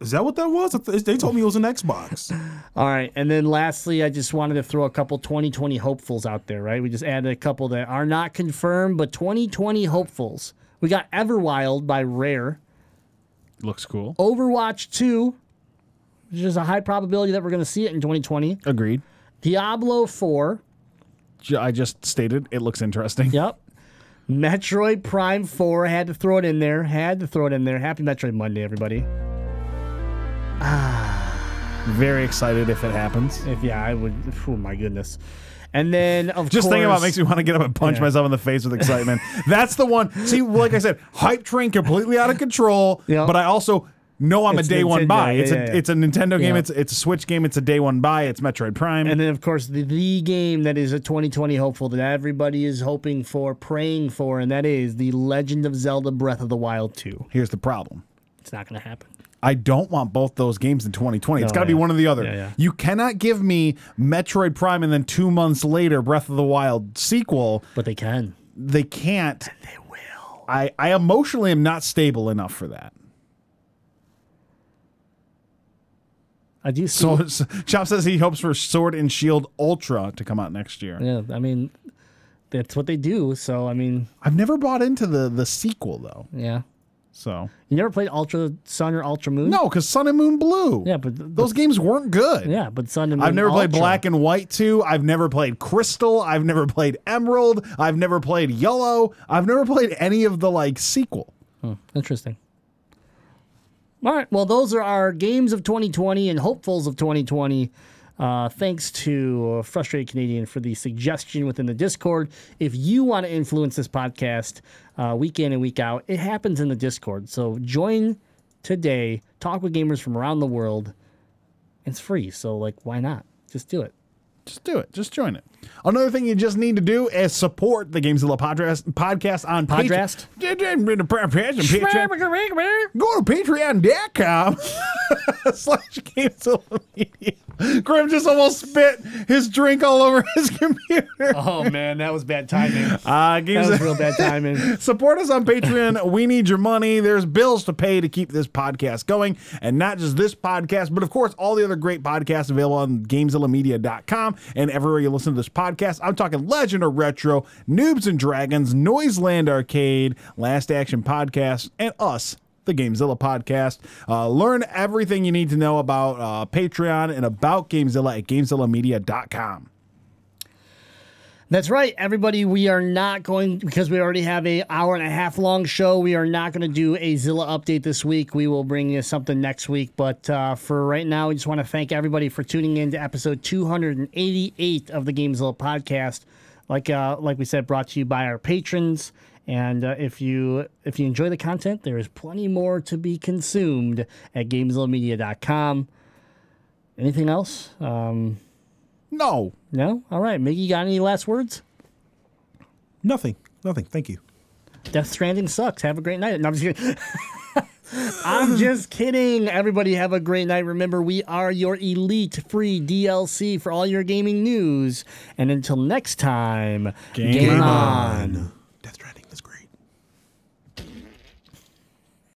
Is that what that was? They told me it was an Xbox. All right, and then lastly, I just wanted to throw a couple 2020 hopefuls out there. Right, we just added a couple that are not confirmed, but 2020 hopefuls. We got Everwild by Rare, Looks cool. Overwatch 2, which is a high probability that we're going to see it in 2020. Agreed. Diablo 4, I just stated it looks interesting. yep. Metroid Prime 4, had to throw it in there. Had to throw it in there. Happy Metroid Monday, everybody. Ah. Very excited if it happens. If yeah, I would. Oh my goodness. And then of Just course, thinking about it makes me want to get up and punch Yeah. myself in the face with excitement. That's the one. See, like I said, hype train completely out of control. Yep. But I also know I'm It's a day one buy. yeah, it's yeah, a it's a Nintendo game. It's it's a Switch game. It's a day one buy. It's Metroid Prime. And then, of course, the, the game that is a 2020 hopeful that everybody is hoping for, praying for, and that is The Legend of Zelda Breath of the Wild 2. Here's the problem. It's not going to happen. I don't want both those games in 2020. It's got to be one or the other. Yeah, yeah. You cannot give me Metroid Prime and then two months later Breath of the Wild sequel. But they can. They can't. They will. I, I emotionally am not stable enough for that. I do see. So it's- Chop says he hopes for Sword and Shield Ultra to come out next year. yeah, I mean, that's what they do. So, I mean, I've never bought into the the sequel though. yeah. So You never played Ultra Sun or Ultra Moon? no, because Sun and Moon Blue. Yeah, but th- those games weren't good. Yeah, but Sun and Moon. I've never played Black and White 2. I've never played Crystal. I've never played Emerald. I've never played Yellow. I've never played any of the like sequel. Hmm, interesting. All right. Well, those are our games of 2020 and hopefuls of 2020. Uh, thanks to Frustrated Canadian for the suggestion within the Discord. If you want to influence this podcast uh, week in and week out, it happens in the Discord. So join today. Talk with gamers from around the world. It's free. So, like, why not? Just do it. Just do it. Just join it. Another thing you just need to do is support the Gamezilla podcast, podcast on? Patreon. Go to patreon.com slash Gamezilla Media. Grim just almost spit his drink all over his computer. Oh man, that was bad timing. Uh, That was real bad timing. Support us on Patreon. we need your money. There's bills to pay to keep this podcast going. And not just this podcast, but of course, all the other great podcasts available on GamezillaMedia.com and everywhere you listen to this podcast. I'm talking Legend of Retro, Noobs and Dragons, Noiseland Arcade, Last Action Podcast, and us. The Gamezilla podcast. Uh, learn everything you need to know about uh, Patreon and about Gamezilla at GamezillaMedia.com. That's right, everybody. We are not going because we already have a hour and a half long show. We are not going to do a Zilla update this week. We will bring you something next week. But uh, for right now, we just want to thank everybody for tuning in to episode 288 of the Gamezilla podcast. Like uh, like we said, brought to you by our patrons. And uh, if you if you enjoy the content, there is plenty more to be consumed at GamezillaMedia.com. Anything else? Um, No. no. All right, you got any last words? Nothing. Nothing. Thank you. Death Stranding sucks. Have a great night. No, I'm just kidding. I'm just kidding. Everybody have a great night. Remember, we are your elite free DLC for all your gaming news. And until next time, Game on.